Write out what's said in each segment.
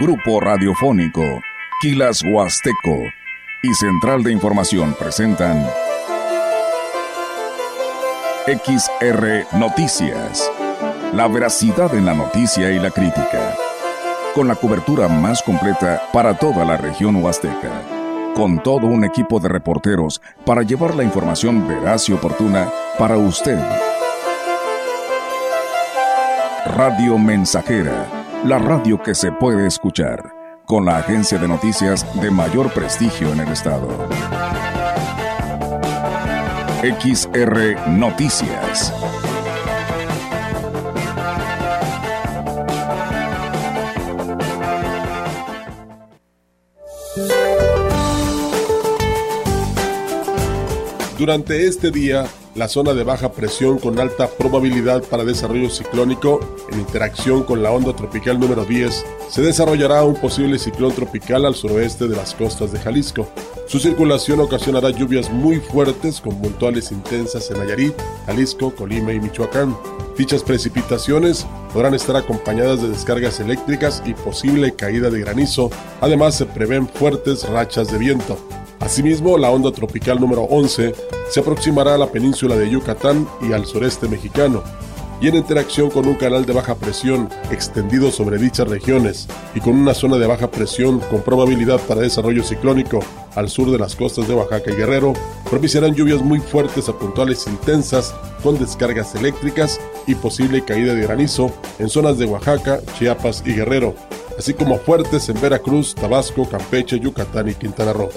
Grupo Radiofónico, Quilas Huasteco y Central de Información presentan XR Noticias. La veracidad en la noticia y la crítica. Con la cobertura más completa para toda la región huasteca. Con todo un equipo de reporteros para llevar la información veraz y oportuna para usted. Radio Mensajera, la radio que se puede escuchar, con la agencia de noticias de mayor prestigio en el estado. XR Noticias. Durante este día, la zona de baja presión con alta probabilidad para desarrollo ciclónico en interacción con la onda tropical número 10, se desarrollará un posible ciclón tropical al suroeste de las costas de Jalisco. Su circulación ocasionará lluvias muy fuertes con puntuales intensas en Nayarit, Jalisco, Colima y Michoacán. Dichas precipitaciones podrán estar acompañadas de descargas eléctricas y posible caída de granizo. Además, se prevén fuertes rachas de viento. Asimismo, la onda tropical número 11 se aproximará a la península de Yucatán y al sureste mexicano, y en interacción con un canal de baja presión extendido sobre dichas regiones y con una zona de baja presión con probabilidad para desarrollo ciclónico al sur de las costas de Oaxaca y Guerrero, propiciarán lluvias muy fuertes a puntuales intensas con descargas eléctricas y posible caída de granizo en zonas de Oaxaca, Chiapas y Guerrero, así como fuertes en Veracruz, Tabasco, Campeche, Yucatán y Quintana Roo.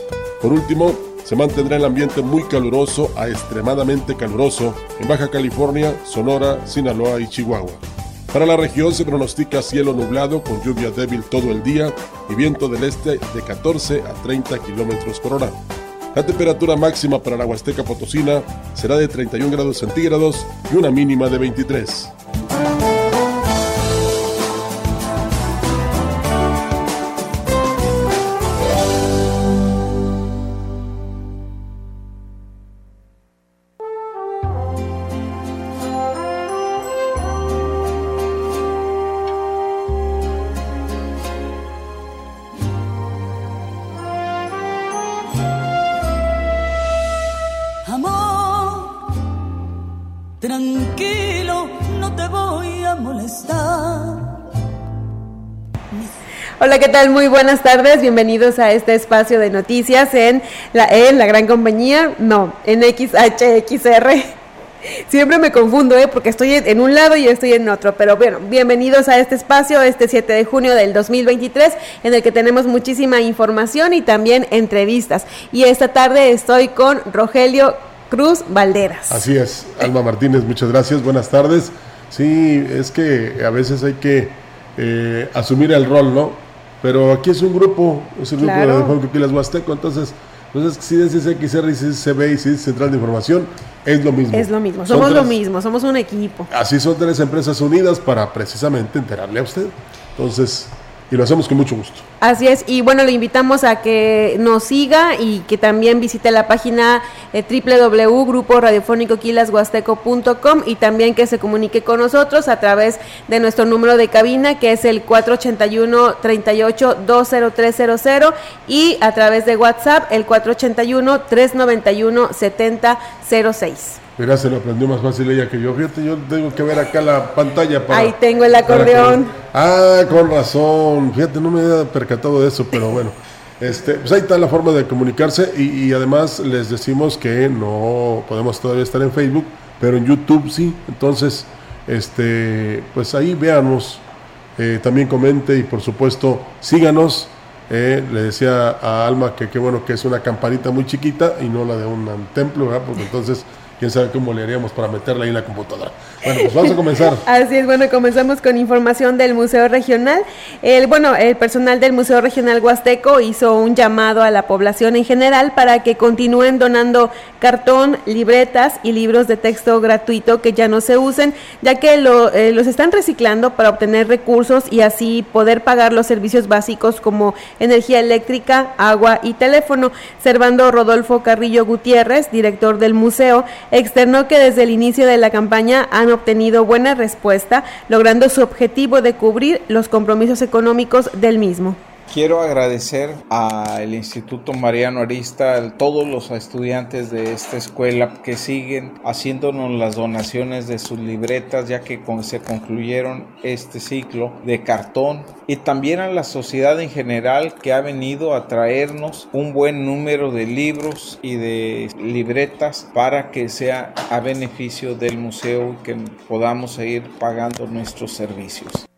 Por último, se mantendrá el ambiente muy caluroso a extremadamente caluroso en Baja California, Sonora, Sinaloa y Chihuahua. Para la región se pronostica cielo nublado con lluvia débil todo el día y viento del este de 14 a 30 kilómetros por hora. La temperatura máxima para la Huasteca Potosina será de 31 grados centígrados y una mínima de 23. ¿Qué tal? Muy buenas tardes. Bienvenidos a este espacio de noticias en la, en la gran compañía, no, en XHXR. Siempre me confundo, ¿eh? porque estoy en un lado y estoy en otro. Pero bueno, bienvenidos a este espacio, este 7 de junio del 2023, en el que tenemos muchísima información y también entrevistas. Y esta tarde estoy con Rogelio Cruz Valderas. Así es, Alma Martínez, muchas gracias, buenas tardes. Sí, es que a veces hay que eh, asumir el rol, ¿no? Pero aquí es un grupo, es un grupo de Quilas Huasteco, entonces, entonces si dices XR y si CB y si Central de Información, es lo mismo. Es lo mismo, somos lo mismo, somos un equipo. Así son tres empresas unidas para precisamente enterarle a usted. Entonces, y lo hacemos con mucho gusto. Así es, y bueno, le invitamos a que nos siga y que también visite la página eh, www.gruporadiofónicoquilashuasteco.com y también que se comunique con nosotros a través de nuestro número de cabina que es el 481 38 20300 y a través de WhatsApp el 481 391 7006. Mira, se lo aprendió más fácil ella que yo. Fíjate, yo tengo que ver acá la pantalla para... Ahí tengo el acordeón. Ah, con razón. Fíjate, no me había percatado de eso, pero bueno. Este, pues ahí está la forma de comunicarse y, además les decimos que no podemos todavía estar en Facebook, pero en YouTube sí. Entonces, este, pues ahí véanos, eh, también comente y por supuesto síganos. Eh, le decía a Alma que qué bueno que es una campanita muy chiquita y no la de un templo, ¿verdad? Porque entonces quién sabe cómo le haríamos para meterla ahí en la computadora. Bueno, pues vamos a comenzar. Así es, bueno, comenzamos con información del Museo Regional. El, bueno, el personal del Museo Regional Huasteco hizo un llamado a la población en general para que continúen donando cartón, libretas y libros de texto gratuito que ya no se usen, ya que eh, los están reciclando para obtener recursos y así poder pagar los servicios básicos como energía eléctrica, agua y teléfono. Servando Rodolfo Carrillo Gutiérrez, director del museo, externó que desde el inicio de la campaña han obtenido buena respuesta, logrando su objetivo de cubrir los compromisos económicos del mismo. Quiero agradecer al Instituto Mariano Arista, a todos los estudiantes de esta escuela que siguen haciéndonos las donaciones de sus libretas ya que se concluyeron este ciclo de cartón y también a la sociedad en general que ha venido a traernos un buen número de libros y de libretas para que sea a beneficio del museo y que podamos seguir pagando nuestros servicios.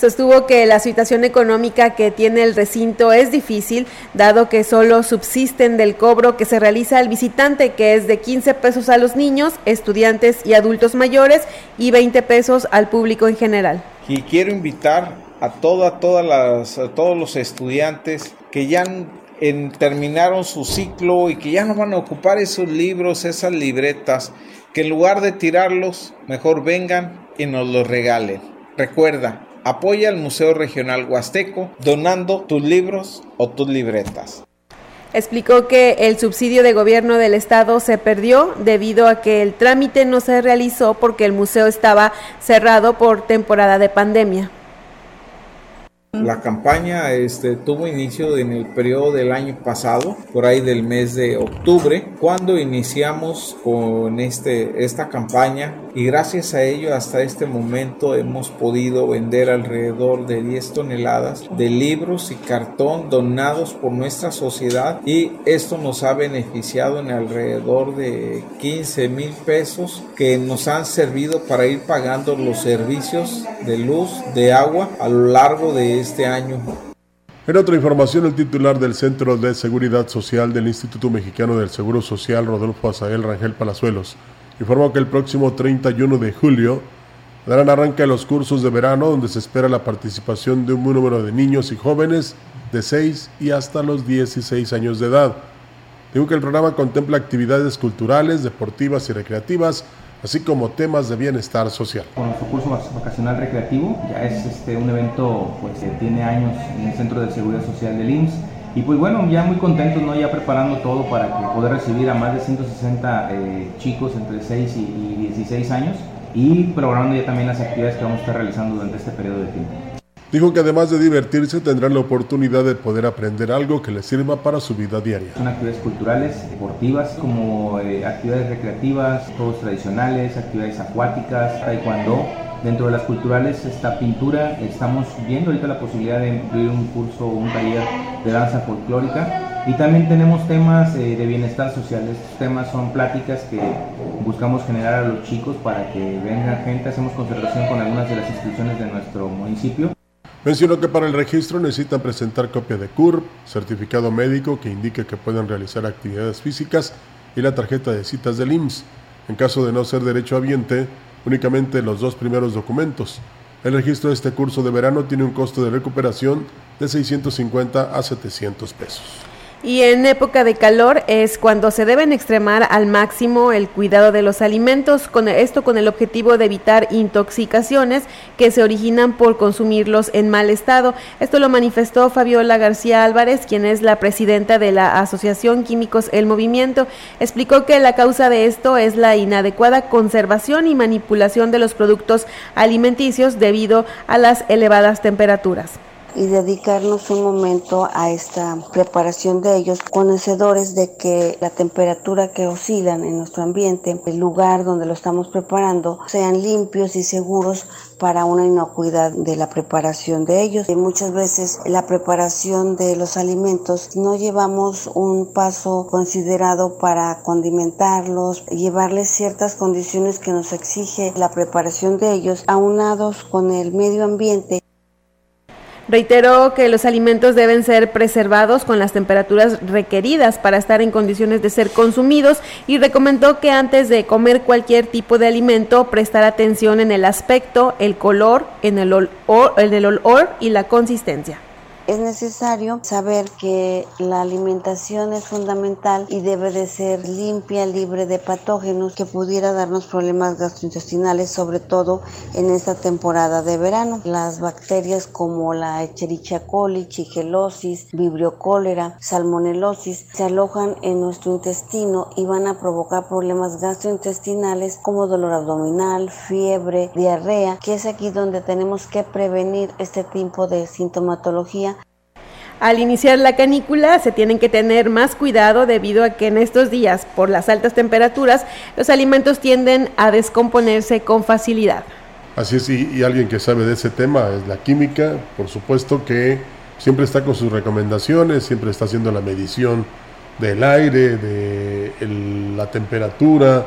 Sostuvo que la situación económica que tiene el recinto es difícil, dado que solo subsisten del cobro que se realiza al visitante, que es de 15 pesos a los niños, estudiantes y adultos mayores y 20 pesos al público en general. Y quiero invitar a, toda, todas las, a todos los estudiantes que ya terminaron su ciclo y que ya no van a ocupar esos libros, esas libretas, que en lugar de tirarlos, mejor vengan y nos los regalen. Recuerda, Apoya al Museo Regional Huasteco donando tus libros o tus libretas. Explicó que el subsidio de gobierno del estado se perdió debido a que el trámite no se realizó porque el museo estaba cerrado por temporada de pandemia. La campaña este, tuvo inicio en el periodo del año pasado, por ahí del mes de octubre, cuando iniciamos con este, esta campaña. Y gracias a ello hasta este momento hemos podido vender alrededor de 10 toneladas de libros y cartón donados por nuestra sociedad. Y esto nos ha beneficiado en alrededor de 15 mil pesos que nos han servido para ir pagando los servicios de luz, de agua a lo largo de este año. En otra información, el titular del Centro de Seguridad Social del Instituto Mexicano del Seguro Social, Rodolfo Azael Rangel Palazuelos, informó que el próximo 31 de julio darán arranque a los cursos de verano donde se espera la participación de un buen número de niños y jóvenes de 6 y hasta los 16 años de edad. Digo que el programa contempla actividades culturales, deportivas y recreativas así como temas de bienestar social. Con nuestro curso vacacional recreativo, ya es este, un evento pues, que tiene años en el Centro de Seguridad Social del IMSS. Y pues bueno, ya muy contentos, ¿no? ya preparando todo para que poder recibir a más de 160 eh, chicos entre 6 y 16 años y programando ya también las actividades que vamos a estar realizando durante este periodo de tiempo. Dijo que además de divertirse tendrán la oportunidad de poder aprender algo que les sirva para su vida diaria. Son actividades culturales, deportivas, como eh, actividades recreativas, juegos tradicionales, actividades acuáticas, taekwondo. Dentro de las culturales está pintura, estamos viendo ahorita la posibilidad de incluir un curso o un taller de danza folclórica y también tenemos temas eh, de bienestar social. Estos temas son pláticas que buscamos generar a los chicos para que venga gente. Hacemos concertación con algunas de las instituciones de nuestro municipio. Mencionó que para el registro necesitan presentar copia de CURP, certificado médico que indique que pueden realizar actividades físicas y la tarjeta de citas del IMSS. En caso de no ser derecho habiente, únicamente los dos primeros documentos. El registro de este curso de verano tiene un costo de recuperación de 650 a 700 pesos. Y en época de calor es cuando se deben extremar al máximo el cuidado de los alimentos, con esto con el objetivo de evitar intoxicaciones que se originan por consumirlos en mal estado. Esto lo manifestó Fabiola García Álvarez, quien es la presidenta de la Asociación Químicos El Movimiento. Explicó que la causa de esto es la inadecuada conservación y manipulación de los productos alimenticios debido a las elevadas temperaturas y dedicarnos un momento a esta preparación de ellos, conocedores de que la temperatura que oscilan en nuestro ambiente, el lugar donde lo estamos preparando, sean limpios y seguros para una inocuidad de la preparación de ellos. Y muchas veces la preparación de los alimentos no llevamos un paso considerado para condimentarlos, llevarles ciertas condiciones que nos exige la preparación de ellos, aunados con el medio ambiente Reiteró que los alimentos deben ser preservados con las temperaturas requeridas para estar en condiciones de ser consumidos y recomendó que antes de comer cualquier tipo de alimento prestar atención en el aspecto, el color, en el olor, el olor y la consistencia. Es necesario saber que la alimentación es fundamental y debe de ser limpia, libre de patógenos que pudiera darnos problemas gastrointestinales, sobre todo en esta temporada de verano. Las bacterias como la Echerichia coli, Shigellosis, Vibrio cólera, Salmonelosis se alojan en nuestro intestino y van a provocar problemas gastrointestinales como dolor abdominal, fiebre, diarrea, que es aquí donde tenemos que prevenir este tipo de sintomatología al iniciar la canícula se tienen que tener más cuidado debido a que en estos días, por las altas temperaturas, los alimentos tienden a descomponerse con facilidad. Así es, y, alguien que sabe de ese tema es la química, por supuesto que siempre está con sus recomendaciones, siempre está haciendo la medición del aire, de la temperatura,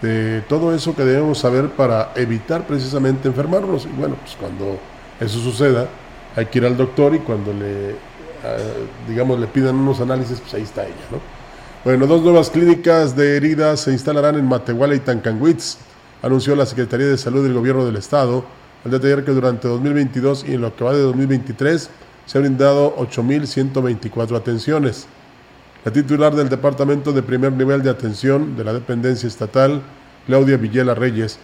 de todo eso que debemos saber para evitar precisamente enfermarnos. Y bueno, pues cuando eso suceda, hay que ir al doctor y cuando le digamos, le pidan unos análisis, pues ahí está ella, ¿no? Bueno, dos nuevas clínicas de heridas se instalarán en Matehuala y Tancanwitz, anunció la Secretaría de Salud del Gobierno del Estado, al detallar que durante 2022 y en lo que va de 2023 se han brindado 8.124 atenciones. La titular del Departamento de Primer Nivel de Atención de la Dependencia Estatal, Claudia Villela Reyes,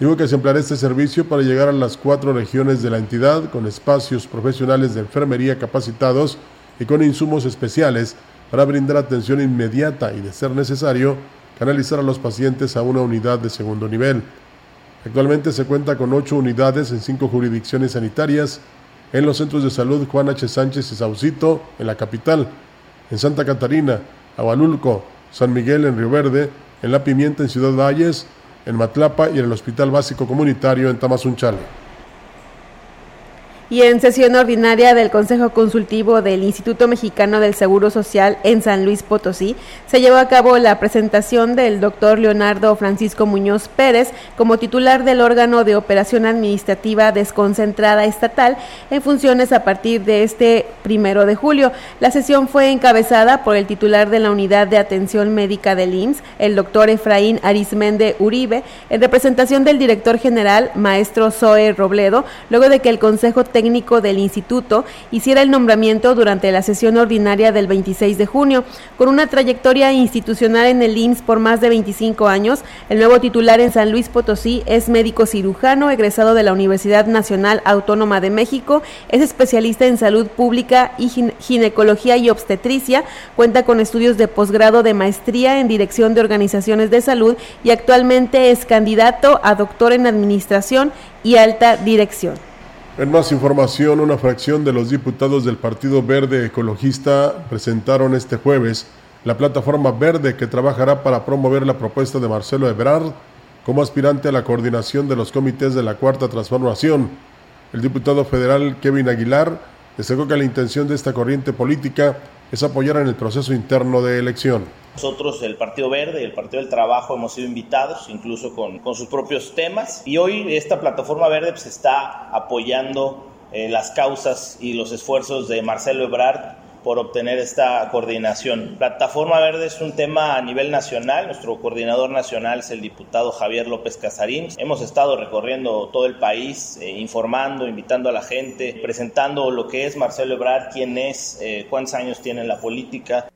Digo que se empleará este servicio para llegar a las cuatro regiones de la entidad con espacios profesionales de enfermería capacitados y con insumos especiales para brindar atención inmediata y, de ser necesario, canalizar a los pacientes a una unidad de segundo nivel. Actualmente se cuenta con ocho unidades en cinco jurisdicciones sanitarias, en los centros de salud Juan H. Sánchez y Saucito, en la capital, en Santa Catarina, Agualulco, San Miguel en Río Verde, en La Pimienta en Ciudad Valles, en Matlapa y en el Hospital Básico Comunitario en Tamazunchale y en sesión ordinaria del Consejo Consultivo del Instituto Mexicano del Seguro Social en San Luis Potosí, se llevó a cabo la presentación del doctor Leonardo Francisco Muñoz Pérez como titular del órgano de operación administrativa desconcentrada estatal en funciones a partir de este primero de julio. La sesión fue encabezada por el titular de la Unidad de Atención Médica del IMSS, el doctor Efraín Arismende Uribe, en representación del director general, maestro Zoe Robledo, luego de que el Consejo del instituto hiciera el nombramiento durante la sesión ordinaria del 26 de junio. Con una trayectoria institucional en el IMSS por más de 25 años, el nuevo titular en San Luis Potosí es médico cirujano egresado de la Universidad Nacional Autónoma de México, es especialista en salud pública y ginecología y obstetricia, cuenta con estudios de posgrado de maestría en dirección de organizaciones de salud y actualmente es candidato a doctor en administración y alta dirección. En más información, una fracción de los diputados del Partido Verde Ecologista presentaron este jueves la plataforma verde que trabajará para promover la propuesta de Marcelo Ebrard como aspirante a la coordinación de los comités de la Cuarta Transformación. El diputado federal Kevin Aguilar destacó que la intención de esta corriente política es apoyar en el proceso interno de elección. Nosotros, el Partido Verde y el Partido del Trabajo, hemos sido invitados, incluso con, con sus propios temas, y hoy esta plataforma verde pues, está apoyando eh, las causas y los esfuerzos de Marcelo Ebrard por obtener esta coordinación. Plataforma Verde es un tema a nivel nacional. Nuestro coordinador nacional es el diputado Javier López Casarín. Hemos estado recorriendo todo el país, eh, informando, invitando a la gente, presentando lo que es Marcelo Ebrard, quién es, eh, cuántos años tiene en la política.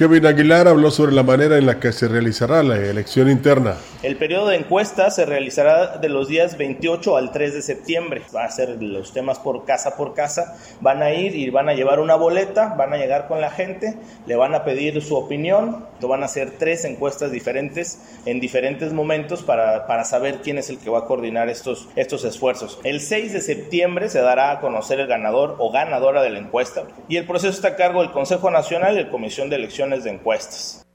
Kevin Aguilar habló sobre la manera en la que se realizará la elección interna. El periodo de encuesta se realizará de los días 28 al 3 de septiembre. Va a ser los temas por casa por casa. Van a ir y van a llevar una boleta, van a llegar con la gente, le van a pedir su opinión. Van a hacer tres encuestas diferentes en diferentes momentos para, para saber quién es el que va a coordinar estos, estos esfuerzos. El 6 de septiembre se dará a conocer el ganador o ganadora de la encuesta y el proceso está a cargo del Consejo Nacional y la Comisión de Elecciones de encuestas.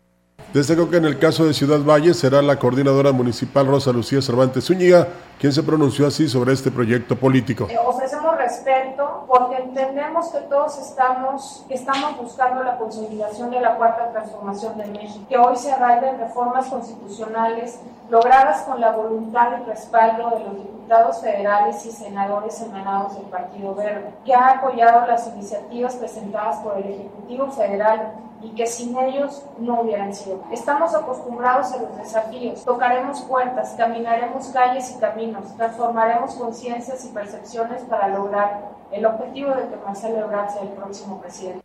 Destacó que en el caso de Ciudad Valle será la coordinadora municipal Rosa Lucía Cervantes Zúñiga quien se pronunció así sobre este proyecto político. Eh, ofrecemos respeto porque entendemos que todos estamos, estamos buscando la consolidación de la cuarta transformación de México, que hoy se arraigan reformas constitucionales logradas con la voluntad y respaldo de los diputados federales y senadores emanados del Partido Verde, que ha apoyado las iniciativas presentadas por el Ejecutivo Federal y que sin ellos no hubieran sido. Estamos acostumbrados a los desafíos, tocaremos puertas, caminaremos calles y caminos, transformaremos conciencias y percepciones para lograr el objetivo de que Marcelo Ebrard sea el próximo presidente.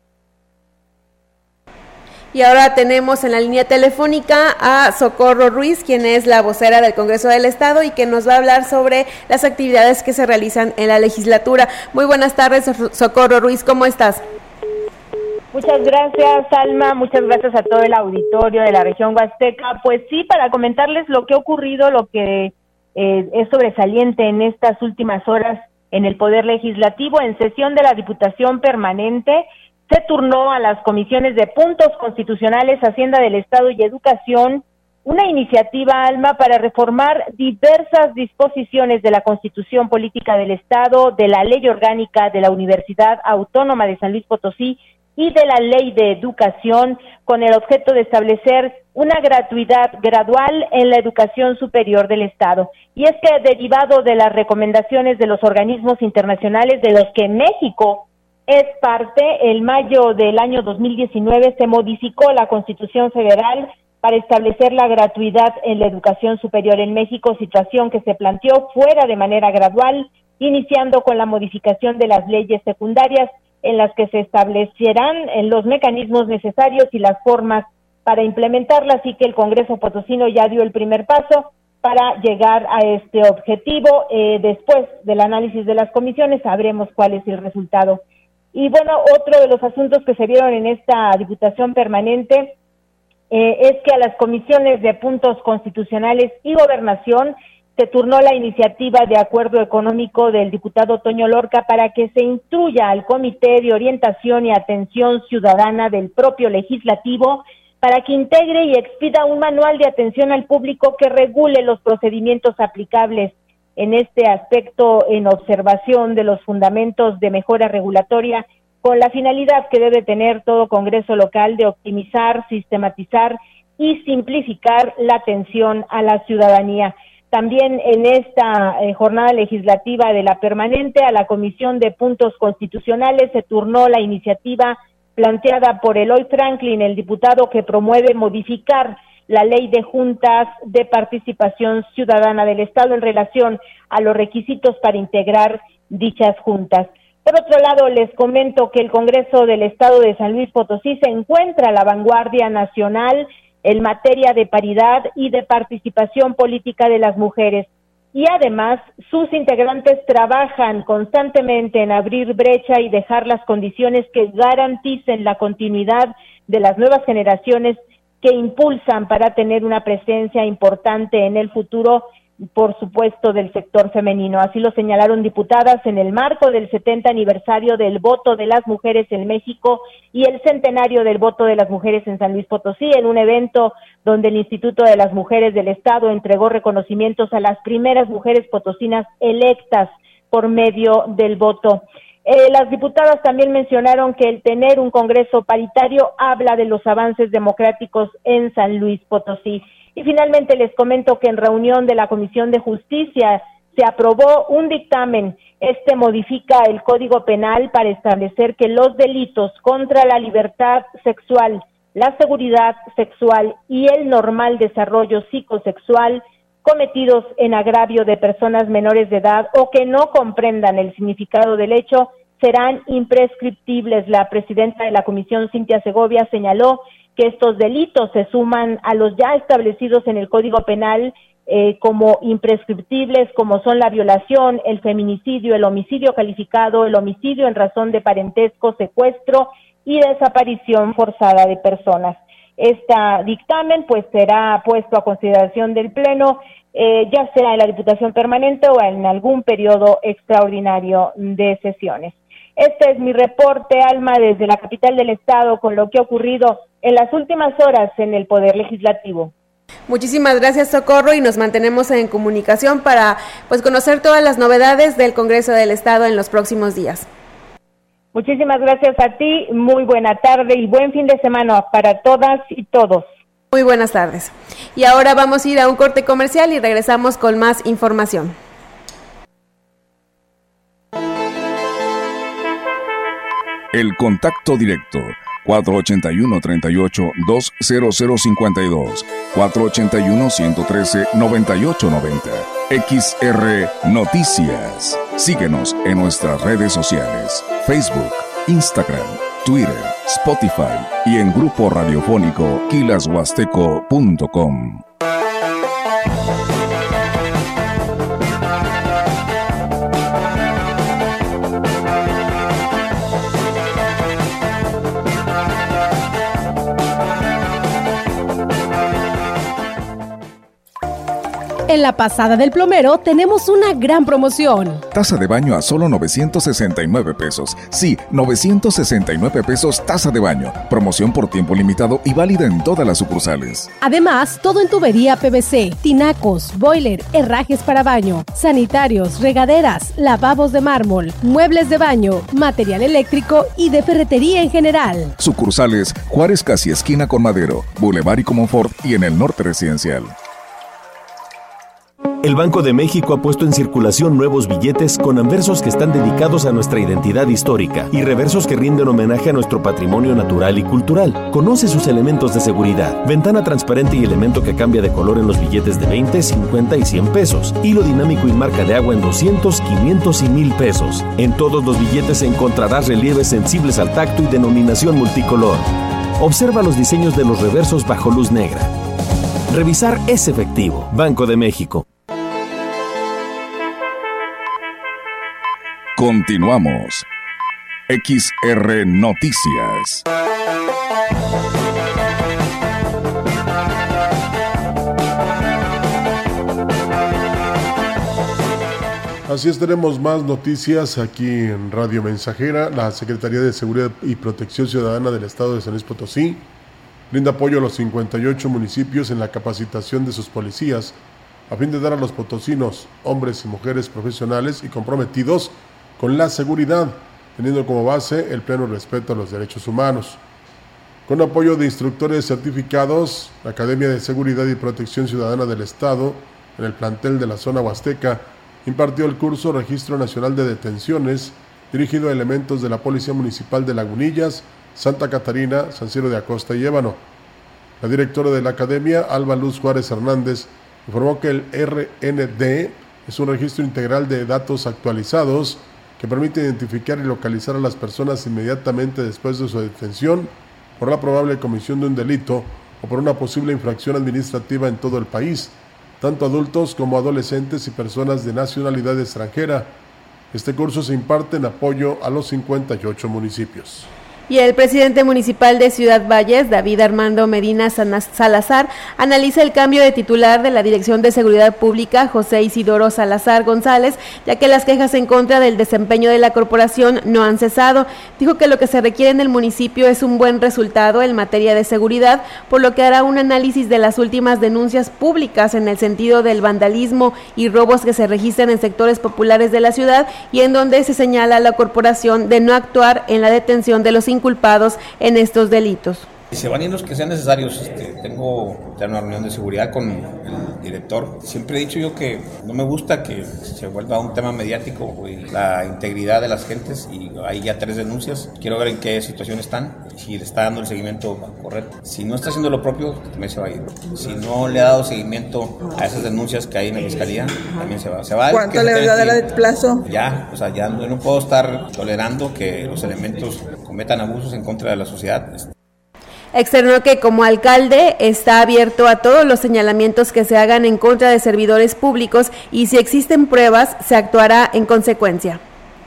Y ahora tenemos en la línea telefónica a Socorro Ruiz, quien es la vocera del Congreso del Estado y que nos va a hablar sobre las actividades que se realizan en la legislatura. Muy buenas tardes, Socorro Ruiz, ¿cómo estás? Muchas gracias, Alma. Muchas gracias a todo el auditorio de la región Huasteca. Pues sí, para comentarles lo que ha ocurrido, lo que eh, es sobresaliente en estas últimas horas en el Poder Legislativo, en sesión de la Diputación Permanente, se turnó a las comisiones de puntos constitucionales, Hacienda del Estado y Educación una iniciativa, Alma, para reformar diversas disposiciones de la Constitución Política del Estado, de la Ley Orgánica de la Universidad Autónoma de San Luis Potosí y de la Ley de Educación con el objeto de establecer una gratuidad gradual en la educación superior del Estado. Y es que derivado de las recomendaciones de los organismos internacionales de los que México es parte, el mayo del año 2019 se modificó la Constitución Federal para establecer la gratuidad en la educación superior en México, situación que se planteó fuera de manera gradual, iniciando con la modificación de las leyes secundarias en las que se establecerán los mecanismos necesarios y las formas para implementarla, así que el Congreso Potosino ya dio el primer paso para llegar a este objetivo. Eh, después del análisis de las comisiones sabremos cuál es el resultado. Y bueno, otro de los asuntos que se vieron en esta Diputación Permanente eh, es que a las comisiones de puntos constitucionales y gobernación se turnó la iniciativa de acuerdo económico del diputado Toño Lorca para que se instruya al Comité de Orientación y Atención Ciudadana del propio legislativo para que integre y expida un manual de atención al público que regule los procedimientos aplicables en este aspecto en observación de los fundamentos de mejora regulatoria con la finalidad que debe tener todo Congreso local de optimizar, sistematizar y simplificar la atención a la ciudadanía. También en esta eh, jornada legislativa de la permanente a la Comisión de Puntos Constitucionales se turnó la iniciativa planteada por Eloy Franklin, el diputado que promueve modificar la ley de juntas de participación ciudadana del Estado en relación a los requisitos para integrar dichas juntas. Por otro lado, les comento que el Congreso del Estado de San Luis Potosí se encuentra a la vanguardia nacional en materia de paridad y de participación política de las mujeres. Y además, sus integrantes trabajan constantemente en abrir brecha y dejar las condiciones que garanticen la continuidad de las nuevas generaciones que impulsan para tener una presencia importante en el futuro por supuesto, del sector femenino. Así lo señalaron diputadas en el marco del 70 aniversario del voto de las mujeres en México y el centenario del voto de las mujeres en San Luis Potosí, en un evento donde el Instituto de las Mujeres del Estado entregó reconocimientos a las primeras mujeres potosinas electas por medio del voto. Eh, las diputadas también mencionaron que el tener un Congreso paritario habla de los avances democráticos en San Luis Potosí. Y finalmente les comento que en reunión de la Comisión de Justicia se aprobó un dictamen. Este modifica el Código Penal para establecer que los delitos contra la libertad sexual, la seguridad sexual y el normal desarrollo psicosexual cometidos en agravio de personas menores de edad o que no comprendan el significado del hecho serán imprescriptibles. La presidenta de la Comisión, Cintia Segovia, señaló que estos delitos se suman a los ya establecidos en el Código Penal eh, como imprescriptibles, como son la violación, el feminicidio, el homicidio calificado, el homicidio en razón de parentesco, secuestro y desaparición forzada de personas. Este dictamen pues será puesto a consideración del Pleno, eh, ya sea en la Diputación Permanente o en algún periodo extraordinario de sesiones. Este es mi reporte, Alma, desde la capital del Estado con lo que ha ocurrido en las últimas horas en el Poder Legislativo. Muchísimas gracias, Socorro, y nos mantenemos en comunicación para pues conocer todas las novedades del Congreso del Estado en los próximos días. Muchísimas gracias a ti, muy buena tarde y buen fin de semana para todas y todos. Muy buenas tardes. Y ahora vamos a ir a un corte comercial y regresamos con más información. El contacto directo 481-38-20052, 481-113-9890. XR Noticias. Síguenos en nuestras redes sociales, Facebook, Instagram, Twitter, Spotify y en grupo radiofónico kilashuasteco.com. En la pasada del plomero tenemos una gran promoción. Taza de baño a solo 969 pesos. Sí, 969 pesos taza de baño. Promoción por tiempo limitado y válida en todas las sucursales. Además, todo en tubería PVC, tinacos, boiler, herrajes para baño, sanitarios, regaderas, lavabos de mármol, muebles de baño, material eléctrico y de ferretería en general. Sucursales Juárez Casi Esquina con Madero, Boulevard y Comonfort y en el norte residencial. El Banco de México ha puesto en circulación nuevos billetes con anversos que están dedicados a nuestra identidad histórica y reversos que rinden homenaje a nuestro patrimonio natural y cultural. Conoce sus elementos de seguridad, ventana transparente y elemento que cambia de color en los billetes de 20, 50 y 100 pesos, hilo dinámico y marca de agua en 200, 500 y 1000 pesos. En todos los billetes encontrarás relieves sensibles al tacto y denominación multicolor. Observa los diseños de los reversos bajo luz negra. Revisar es efectivo. Banco de México. Continuamos. XR Noticias. Así es, tenemos más noticias aquí en Radio Mensajera. La Secretaría de Seguridad y Protección Ciudadana del Estado de San Luis Potosí brinda apoyo a los 58 municipios en la capacitación de sus policías a fin de dar a los potosinos, hombres y mujeres profesionales y comprometidos con la seguridad, teniendo como base el pleno respeto a los derechos humanos. Con apoyo de instructores certificados, la Academia de Seguridad y Protección Ciudadana del Estado, en el plantel de la zona huasteca, impartió el curso Registro Nacional de Detenciones, dirigido a elementos de la Policía Municipal de Lagunillas, Santa Catarina, San Ciro de Acosta y Ébano. La directora de la Academia, Alba Luz Juárez Hernández, informó que el RND es un registro integral de datos actualizados que permite identificar y localizar a las personas inmediatamente después de su detención por la probable comisión de un delito o por una posible infracción administrativa en todo el país, tanto adultos como adolescentes y personas de nacionalidad extranjera. Este curso se imparte en apoyo a los 58 municipios. Y el presidente municipal de Ciudad Valles, David Armando Medina Salazar, analiza el cambio de titular de la Dirección de Seguridad Pública, José Isidoro Salazar González, ya que las quejas en contra del desempeño de la corporación no han cesado. Dijo que lo que se requiere en el municipio es un buen resultado en materia de seguridad, por lo que hará un análisis de las últimas denuncias públicas en el sentido del vandalismo y robos que se registran en sectores populares de la ciudad y en donde se señala a la corporación de no actuar en la detención de los culpados en estos delitos. Se van yendo los que sean necesarios. Este, tengo una reunión de seguridad con el director. Siempre he dicho yo que no me gusta que se vuelva un tema mediático la integridad de las gentes y hay ya tres denuncias. Quiero ver en qué situación están, si le está dando el seguimiento correcto. Si no está haciendo lo propio, también se va a ir. Si no le ha dado seguimiento a esas denuncias que hay en la fiscalía, también se va. Se va ¿Cuánto le va a dar de plazo? Ya, o sea, ya no, no puedo estar tolerando que los elementos cometan abusos en contra de la sociedad. Externó que como alcalde está abierto a todos los señalamientos que se hagan en contra de servidores públicos y si existen pruebas se actuará en consecuencia.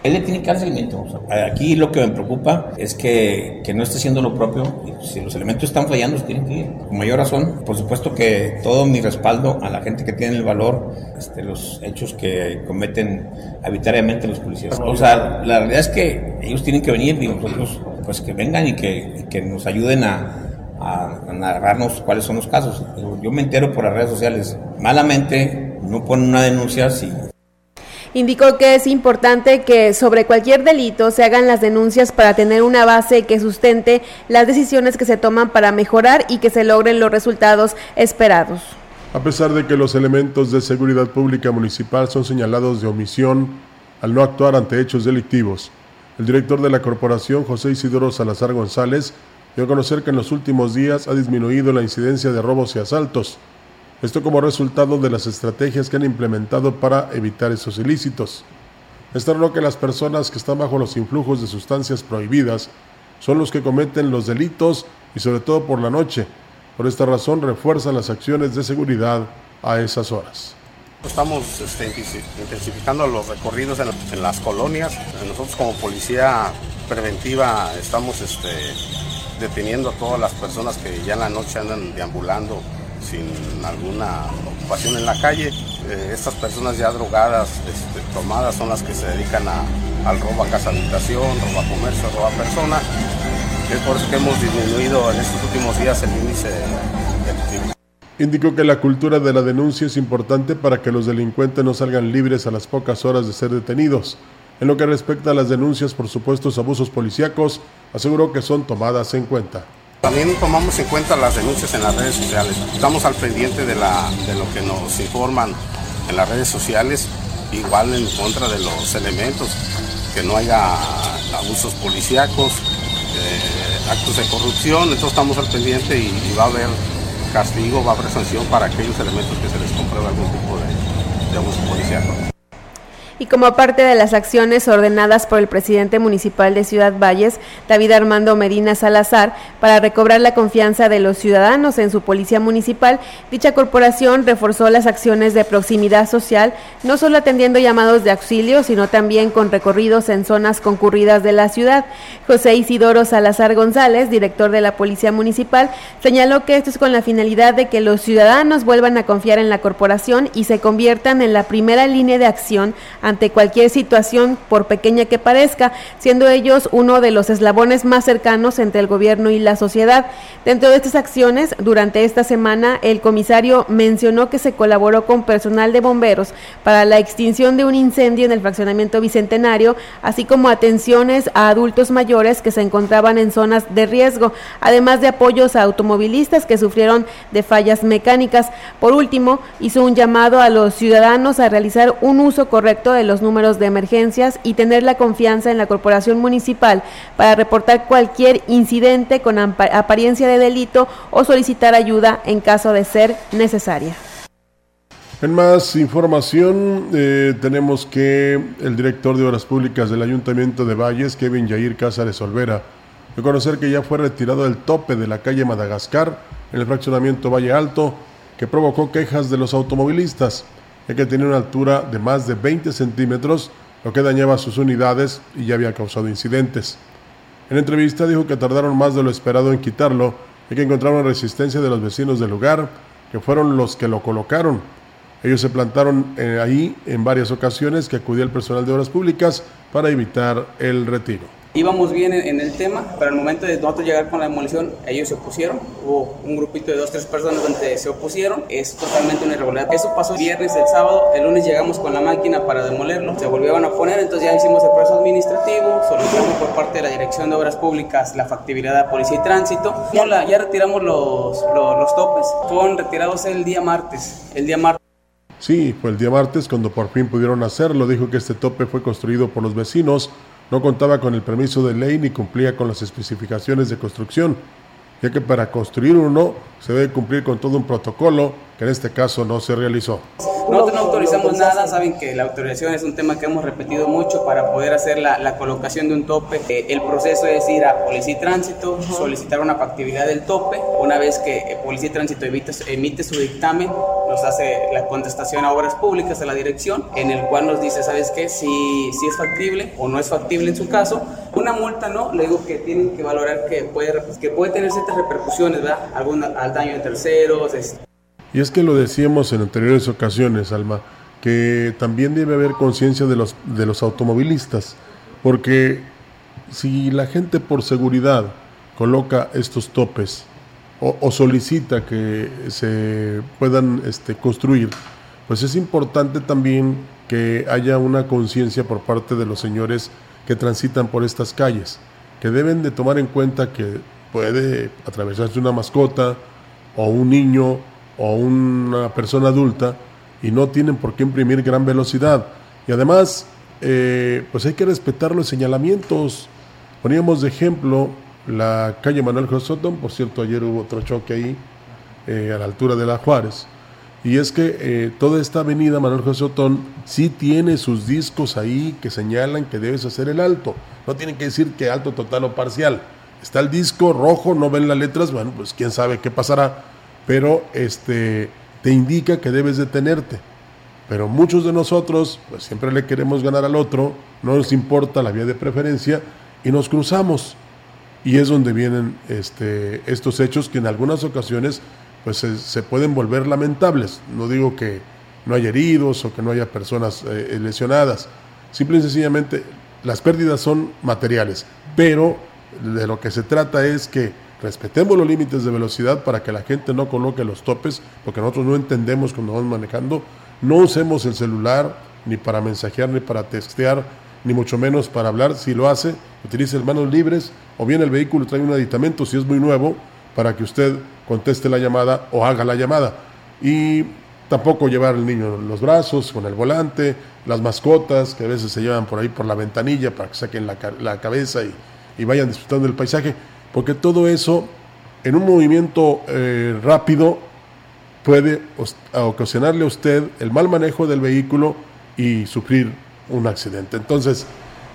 Él le tiene que dar seguimiento. aquí lo que me preocupa es que, que, no esté haciendo lo propio. Si los elementos están fallando, se tienen que ir. Con mayor razón, por supuesto que todo mi respaldo a la gente que tiene el valor, este, los hechos que cometen arbitrariamente los policías. O sea, la realidad es que ellos tienen que venir y nosotros pues que vengan y que, que nos ayuden a, a, narrarnos cuáles son los casos. Yo me entero por las redes sociales. Malamente no ponen una denuncia si Indicó que es importante que sobre cualquier delito se hagan las denuncias para tener una base que sustente las decisiones que se toman para mejorar y que se logren los resultados esperados. A pesar de que los elementos de seguridad pública municipal son señalados de omisión al no actuar ante hechos delictivos, el director de la corporación, José Isidoro Salazar González, dio a conocer que en los últimos días ha disminuido la incidencia de robos y asaltos. Esto como resultado de las estrategias que han implementado para evitar esos ilícitos. Destacó que las personas que están bajo los influjos de sustancias prohibidas son los que cometen los delitos y sobre todo por la noche. Por esta razón refuerzan las acciones de seguridad a esas horas. Estamos este, intensificando los recorridos en, las colonias. Nosotros como policía preventiva estamos este, deteniendo a todas las personas que ya en la noche andan deambulando sin alguna ocupación en la calle. Eh, estas personas ya drogadas, este, tomadas, son las que se dedican al robo a casa habitación, robo a comercio, robo a persona. Es por eso que hemos disminuido en estos últimos días el índice de Indicó que la cultura de la denuncia es importante para que los delincuentes no salgan libres a las pocas horas de ser detenidos. En lo que respecta a las denuncias por supuestos abusos policíacos, aseguró que son tomadas en cuenta. También tomamos en cuenta las denuncias en las redes sociales. Estamos al pendiente de, lo que nos informan en las redes sociales, igual en contra de los elementos, que no haya abusos policíacos, eh, actos de corrupción, entonces estamos al pendiente y, va a haber castigo, va a haber sanción para aquellos elementos que se les compruebe algún tipo de, de abuso policíaco y como parte de las acciones ordenadas por el presidente municipal de Ciudad Valles, David Armando Medina Salazar, para recobrar la confianza de los ciudadanos en su policía municipal, dicha corporación reforzó las acciones de proximidad social, no solo atendiendo llamados de auxilio, sino también con recorridos en zonas concurridas de la ciudad. José Isidoro Salazar González, director de la Policía Municipal, señaló que esto es con la finalidad de que los ciudadanos vuelvan a confiar en la corporación y se conviertan en la primera línea de acción ante cualquier situación, por pequeña que parezca, siendo ellos uno de los eslabones más cercanos entre el gobierno y la sociedad. Dentro de estas acciones, durante esta semana, el comisario mencionó que se colaboró con personal de bomberos para la extinción de un incendio en el fraccionamiento bicentenario, así como atenciones a adultos mayores que se encontraban en zonas de riesgo, además de apoyos a automovilistas que sufrieron de fallas mecánicas. Por último, hizo un llamado a los ciudadanos a realizar un uso correcto de los números de emergencias y tener la confianza en la corporación municipal para reportar cualquier incidente con apariencia de delito o solicitar ayuda en caso de ser necesaria. En más información, eh, tenemos que el director de Obras Públicas del Ayuntamiento de Valles, Kevin Yair Cázares Olvera, de conocer que ya fue retirado el tope de la calle Madagascar en el fraccionamiento Valle Alto, que provocó quejas de los automovilistas ya que tenía una altura de más de 20 centímetros, lo que dañaba sus unidades y ya había causado incidentes. En entrevista dijo que tardaron más de lo esperado en quitarlo y que encontraron resistencia de los vecinos del lugar, que fueron los que lo colocaron. Ellos se plantaron eh, ahí en varias ocasiones que acudía el personal de obras públicas para evitar el retiro íbamos bien en, el tema, pero al momento de nosotros llegar con la demolición, ellos se opusieron. Hubo un grupito de dos, tres personas donde se opusieron. Es totalmente una irregularidad. Eso pasó el viernes, el sábado. El lunes llegamos con la máquina para demolerlo. Se volvieron a poner, entonces ya hicimos el proceso administrativo. Solicitamos por parte de la Dirección de Obras Públicas la factibilidad de Policía y Tránsito. Ya, retiramos los, los, los topes. Fueron retirados el día martes. El día martes. Sí, fue el día martes cuando por fin pudieron hacerlo. Dijo que este tope fue construido por los vecinos no contaba con el permiso de ley ni cumplía con las especificaciones de construcción, ya que para construir uno se debe cumplir con todo un protocolo que en este caso no se realizó. Nosotros no autorizamos nada, saben que la autorización es un tema que hemos repetido mucho para poder hacer la, colocación de un tope. Eh, el proceso es ir a Policía y Tránsito, solicitar una factibilidad del tope. Una vez que eh, Policía y Tránsito emite, su dictamen, nos hace la contestación a Obras Públicas, a la dirección, en el cual nos dice, ¿sabes qué? Si, si es factible o no es factible en su caso. Una multa no, le digo que tienen que valorar que puede, que puede tener ciertas repercusiones, ¿verdad? Algún, al daño de terceros. Y es que lo decíamos en anteriores ocasiones, Alma, que también debe haber conciencia de los, de los automovilistas, porque si la gente por seguridad coloca estos topes o, solicita que se puedan este, construir, pues es importante también que haya una conciencia por parte de los señores que transitan por estas calles, que deben de tomar en cuenta que puede atravesarse una mascota o un niño o una persona adulta y no tienen por qué imprimir gran velocidad. Y además, eh, pues hay que respetar los señalamientos. Poníamos de ejemplo la calle Manuel José por cierto, ayer hubo otro choque ahí, eh, a la altura de la Juárez. Y es que eh, toda esta avenida Manuel José Otón sí tiene sus discos ahí que señalan que debes hacer el alto. No tienen que decir que alto total o parcial. Está el disco rojo, no ven las letras, bueno, pues quién sabe qué pasará, pero este te indica que debes detenerte. Pero muchos de nosotros, pues siempre le queremos ganar al otro, no nos importa la vía de preferencia y nos cruzamos. Y es donde vienen este, estos hechos que en algunas ocasiones pues se, pueden volver lamentables. No digo que no haya heridos o que no haya personas eh, lesionadas. Simple y sencillamente las pérdidas son materiales, pero de lo que se trata es que respetemos los límites de velocidad para que la gente no coloque los topes, porque nosotros no entendemos cuando vamos manejando. No usemos el celular ni para mensajear, ni para textear, ni mucho menos para hablar. Si lo hace, utilice manos libres o bien el vehículo trae un aditamento, si es muy nuevo, para que usted conteste la llamada o haga la llamada. Y tampoco llevar al niño en los brazos, con el volante, las mascotas que a veces se llevan por ahí por la ventanilla para que saquen la, cabeza y, vayan disfrutando del paisaje, porque todo eso en un movimiento eh, rápido puede ocasionarle a usted el mal manejo del vehículo y sufrir un accidente. Entonces,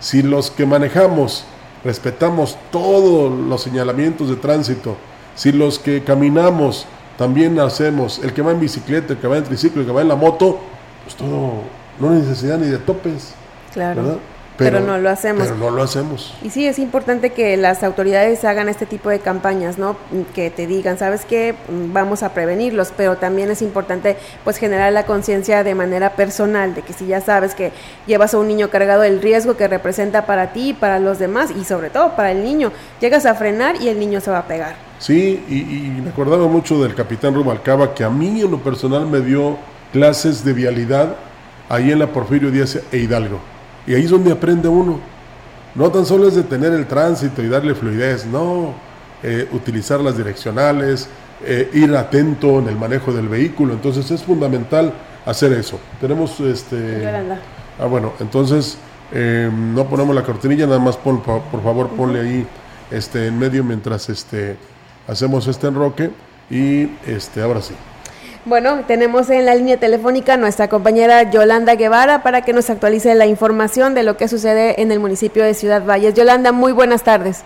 si los que manejamos respetamos todos los señalamientos de tránsito, si los que caminamos también hacemos, el que va en bicicleta, el que va en triciclo, el que va en la moto, pues todo, no hay necesidad ni de topes. Claro. Pero, no lo hacemos. Pero no lo hacemos. Y sí, es importante que las autoridades hagan este tipo de campañas, ¿no? Que te digan, ¿sabes qué? Vamos a prevenirlos, pero también es importante pues generar la conciencia de manera personal, de que si ya sabes que llevas a un niño cargado, el riesgo que representa para ti y para los demás, y sobre todo para el niño, llegas a frenar y el niño se va a pegar. Sí, y, me acordaba mucho del capitán Rubalcaba, que a mí en lo personal me dio clases de vialidad ahí en la Porfirio Díaz e Hidalgo y ahí es donde aprende uno. No tan solo es detener el tránsito y darle fluidez, no, eh, utilizar las direccionales, eh, ir atento en el manejo del vehículo. Entonces es fundamental hacer eso. Tenemos este... Ah, bueno, entonces em, no ponemos la cortinilla, nada más por favor ponle ahí este, en medio mientras este, hacemos este enroque y este, ahora sí. Bueno, tenemos en la línea telefónica nuestra compañera Yolanda Guevara para que nos actualice la información de lo que sucede en el municipio de Ciudad Valles. Yolanda, muy buenas tardes.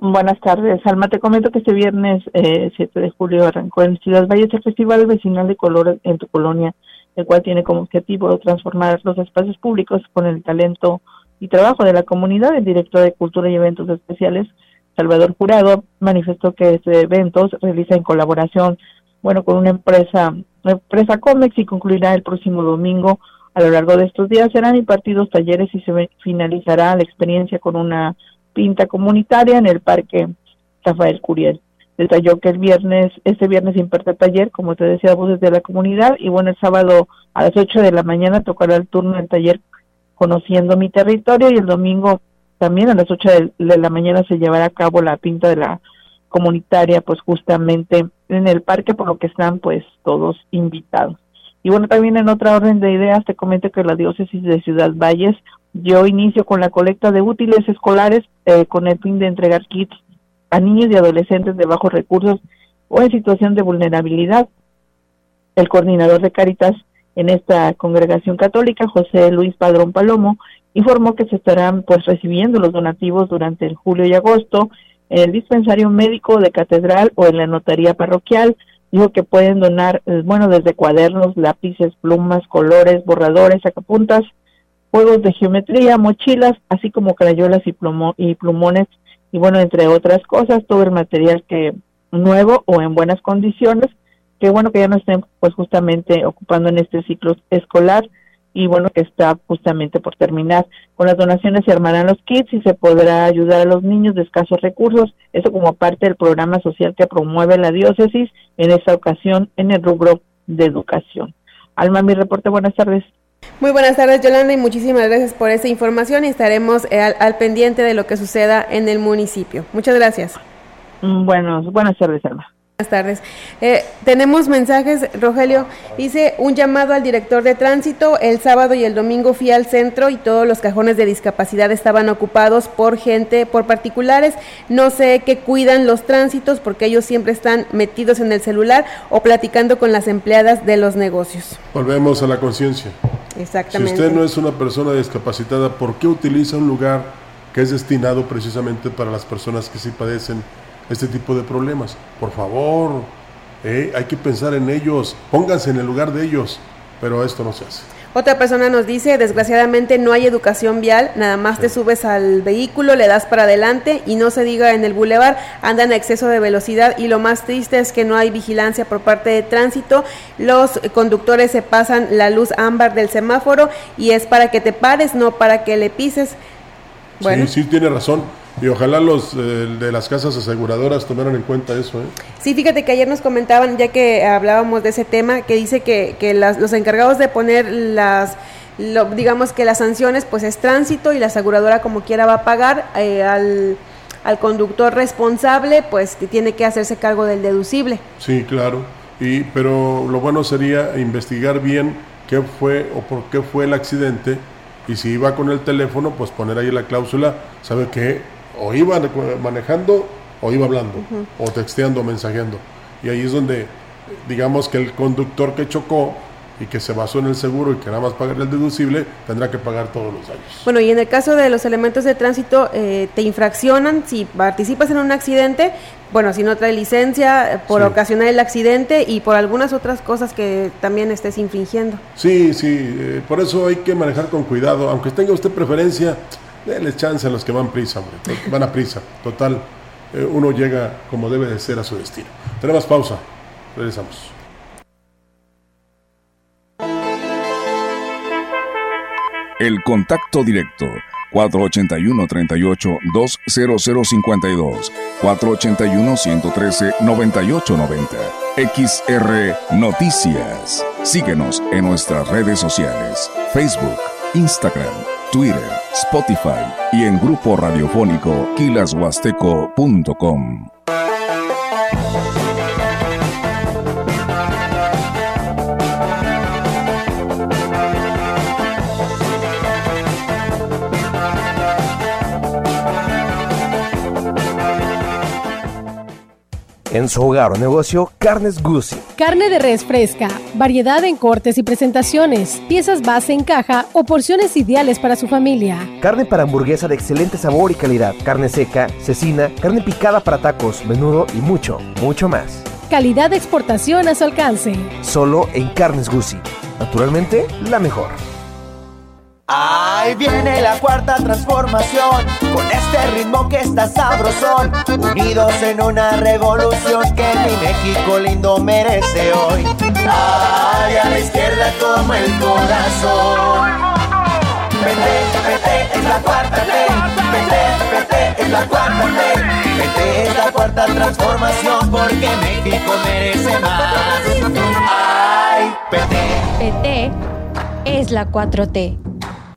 Buenas tardes, Alma. Te comento que este viernes eh, 7 de julio arrancó en Ciudad Valles el Festival Vecinal de Color en tu colonia, el cual tiene como objetivo transformar los espacios públicos con el talento y trabajo de la comunidad. El director de Cultura y Eventos Especiales, Salvador Jurado, manifestó que este evento se realiza en colaboración bueno, con una empresa, la empresa Comex y concluirá el próximo domingo. A lo largo de estos días serán impartidos talleres y se finalizará la experiencia con una pinta comunitaria en el Parque Rafael Curiel. Detalló que el viernes, este viernes imparte taller, como te decía, voces de la comunidad, y bueno, el sábado a las 8 de la mañana tocará el turno del taller Conociendo mi territorio y el domingo también a las 8 de la mañana se llevará a cabo la pinta de la comunitaria, pues justamente en el parque, por lo que están pues todos invitados. Y bueno, también en otra orden de ideas te comento que la diócesis de Ciudad Valles dio inicio con la colecta de útiles escolares eh, con el fin de entregar kits a niños y adolescentes de bajos recursos o en situación de vulnerabilidad. El coordinador de Caritas en esta congregación católica, José Luis Padrón Palomo, informó que se estarán pues recibiendo los donativos durante el julio y agosto en el dispensario médico de catedral o en la notaría parroquial. Dijo que pueden donar, eh, bueno, desde cuadernos, lápices, plumas, colores, borradores, sacapuntas, juegos de geometría, mochilas, así como crayolas y, y plumones, y bueno, entre otras cosas, todo el material que nuevo o en buenas condiciones, que bueno que ya no estén pues justamente ocupando en este ciclo escolar y bueno, que está justamente por terminar. Con las donaciones se armarán los kits y se podrá ayudar a los niños de escasos recursos, eso como parte del programa social que promueve la diócesis, en esta ocasión en el rubro de educación. Alma, mi reporte, buenas tardes. Muy buenas tardes, Yolanda, y muchísimas gracias por esa información y estaremos eh, al, pendiente de lo que suceda en el municipio. Muchas gracias. Mm, buenos, buenas tardes, Alma. Buenas tardes. Eh, tenemos mensajes, Rogelio. Dice un llamado al director de tránsito. El sábado y el domingo fui al centro y todos los cajones de discapacidad estaban ocupados por gente, por particulares. No sé qué cuidan los tránsitos porque ellos siempre están metidos en el celular o platicando con las empleadas de los negocios. Volvemos a la conciencia. Exactamente. Si usted no es una persona discapacitada, ¿por qué utiliza un lugar que es destinado precisamente para las personas que sí padecen? Este tipo de problemas. Por favor, eh, hay que pensar en ellos, pónganse en el lugar de ellos, pero esto no se hace. Otra persona nos dice, desgraciadamente no hay educación vial, nada más te subes al vehículo, le das para adelante y no se diga en el bulevar, andan a exceso de velocidad y lo más triste es que no hay vigilancia por parte de tránsito, los conductores se pasan la luz ámbar del semáforo y es para que te pares, no para que le pises. Bueno. Sí, sí, tiene razón. Y ojalá los eh, de las casas aseguradoras tomaran en cuenta eso. ¿eh? Sí, fíjate que ayer nos comentaban, ya que hablábamos de ese tema, que dice que, que las, los encargados de poner las, digamos que las sanciones, pues es tránsito y la aseguradora como quiera va a pagar eh, al, al conductor responsable, pues que tiene que hacerse cargo del deducible. Sí, claro. Y, pero lo bueno sería investigar bien qué fue o por qué fue el accidente y si iba con el teléfono, pues poner ahí la cláusula, ¿sabe qué? o iba manejando o iba hablando, o texteando, o mensajeando. Y ahí es donde, digamos que el conductor que chocó y que se basó en el seguro y que nada más pagar el deducible, tendrá que pagar todos los años. Bueno, y en el caso de los elementos de tránsito, eh, te infraccionan si participas en un accidente, bueno, si no trae licencia, eh, por ocasionar el accidente y por algunas otras cosas que también estés infringiendo. Sí, sí, eh, por eso hay que manejar con cuidado, aunque tenga usted preferencia Denle chance a los que van prisa, hombre. Van a prisa. Total, eh, uno llega como debe de ser a su destino. Tenemos pausa. Regresamos. El contacto directo 481-38-20052, 481-113-9890. XR Noticias. Síguenos en nuestras redes sociales, Facebook, Instagram, Twitter, Spotify y en grupo radiofónico kilashuasteco.com. En su hogar o negocio, Carnes Guzzi. Carne de res fresca, variedad en cortes y presentaciones, piezas base en caja o porciones ideales para su familia. Carne para hamburguesa de excelente sabor y calidad, carne seca, cecina, carne picada para tacos, menudo y mucho, mucho más. Calidad de exportación a su alcance. Solo en Carnes Guzzi. Naturalmente, la mejor. Ahí viene la cuarta transformación, con este ritmo que está sabrosón, unidos en una revolución que mi México lindo merece hoy. Ay, a la izquierda como el corazón. Vete, vete, es la cuarta T. Vete, vete, es la cuarta T. Vete, es la cuarta transformación porque México merece más. Ay, PT. PT es la 4T.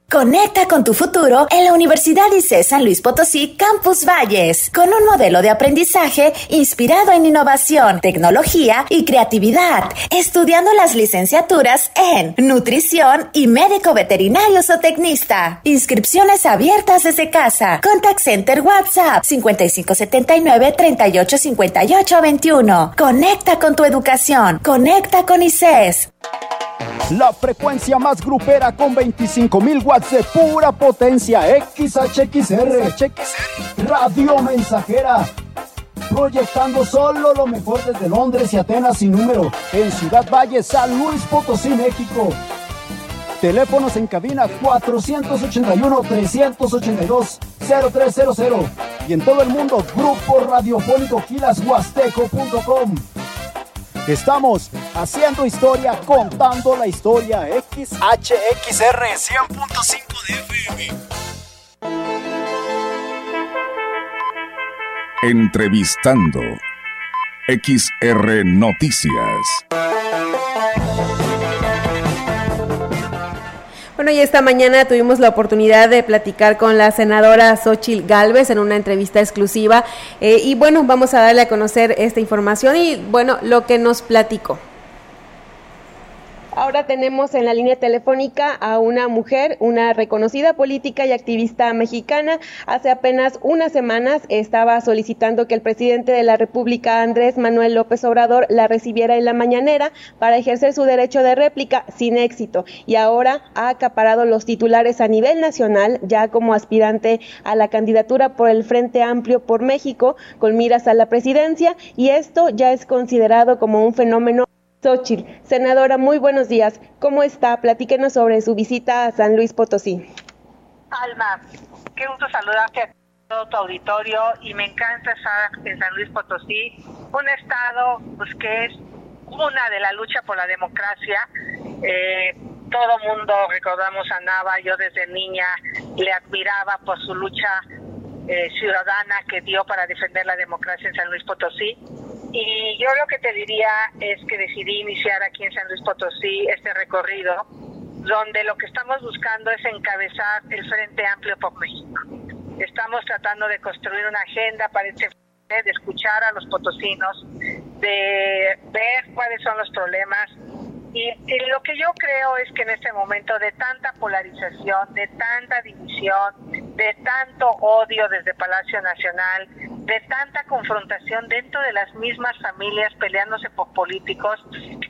Conecta con tu futuro en la Universidad ICE San Luis Potosí Campus Valles, con un modelo de aprendizaje inspirado en innovación, tecnología y creatividad, estudiando las licenciaturas en nutrición y médico veterinario o tecnista. Inscripciones abiertas desde casa. Contact Center WhatsApp 5579 385821. Conecta con tu educación. Conecta con ICES. La frecuencia más grupera con 25.000 watts de pura potencia. XHXR. Radio Mensajera. Proyectando solo lo mejor desde Londres y Atenas sin número. En Ciudad Valle, San Luis Potosí, México. Teléfonos en cabina 481-382-0300. Y en todo el mundo, grupo radiofónico kilashuasteco.com. Estamos haciendo historia, contando la historia. XHXR 100.5 de FM. Entrevistando. XR Noticias. Bueno, y esta mañana tuvimos la oportunidad de platicar con la senadora Xochil Galvez en una entrevista exclusiva. Eh, y bueno, vamos a darle a conocer esta información y bueno, lo que nos platicó. Ahora tenemos en la línea telefónica a una mujer, una reconocida política y activista mexicana. Hace apenas unas semanas estaba solicitando que el presidente de la República, Andrés Manuel López Obrador, la recibiera en la mañanera para ejercer su derecho de réplica sin éxito. Y ahora ha acaparado los titulares a nivel nacional, ya como aspirante a la candidatura por el Frente Amplio por México, con miras a la presidencia. Y esto ya es considerado como un fenómeno Xochitl, senadora, muy buenos días. ¿Cómo está? Platíquenos sobre su visita a San Luis Potosí. Alma, qué gusto saludarte a todo tu auditorio y me encanta estar en San Luis Potosí, un estado pues que es una de la lucha por la democracia. Eh, todo mundo recordamos a Nava, yo desde niña le admiraba por su lucha eh, ciudadana que dio para defender la democracia en San Luis Potosí y yo lo que te diría es que decidí iniciar aquí en San Luis Potosí este recorrido, donde lo que estamos buscando es encabezar el Frente Amplio por México. Estamos tratando de construir una agenda para este de escuchar a los potosinos, de ver cuáles son los problemas. Y, y, lo que yo creo es que en este momento de tanta polarización, de tanta división, de tanto odio desde Palacio Nacional, de tanta confrontación dentro de las mismas familias peleándose por políticos,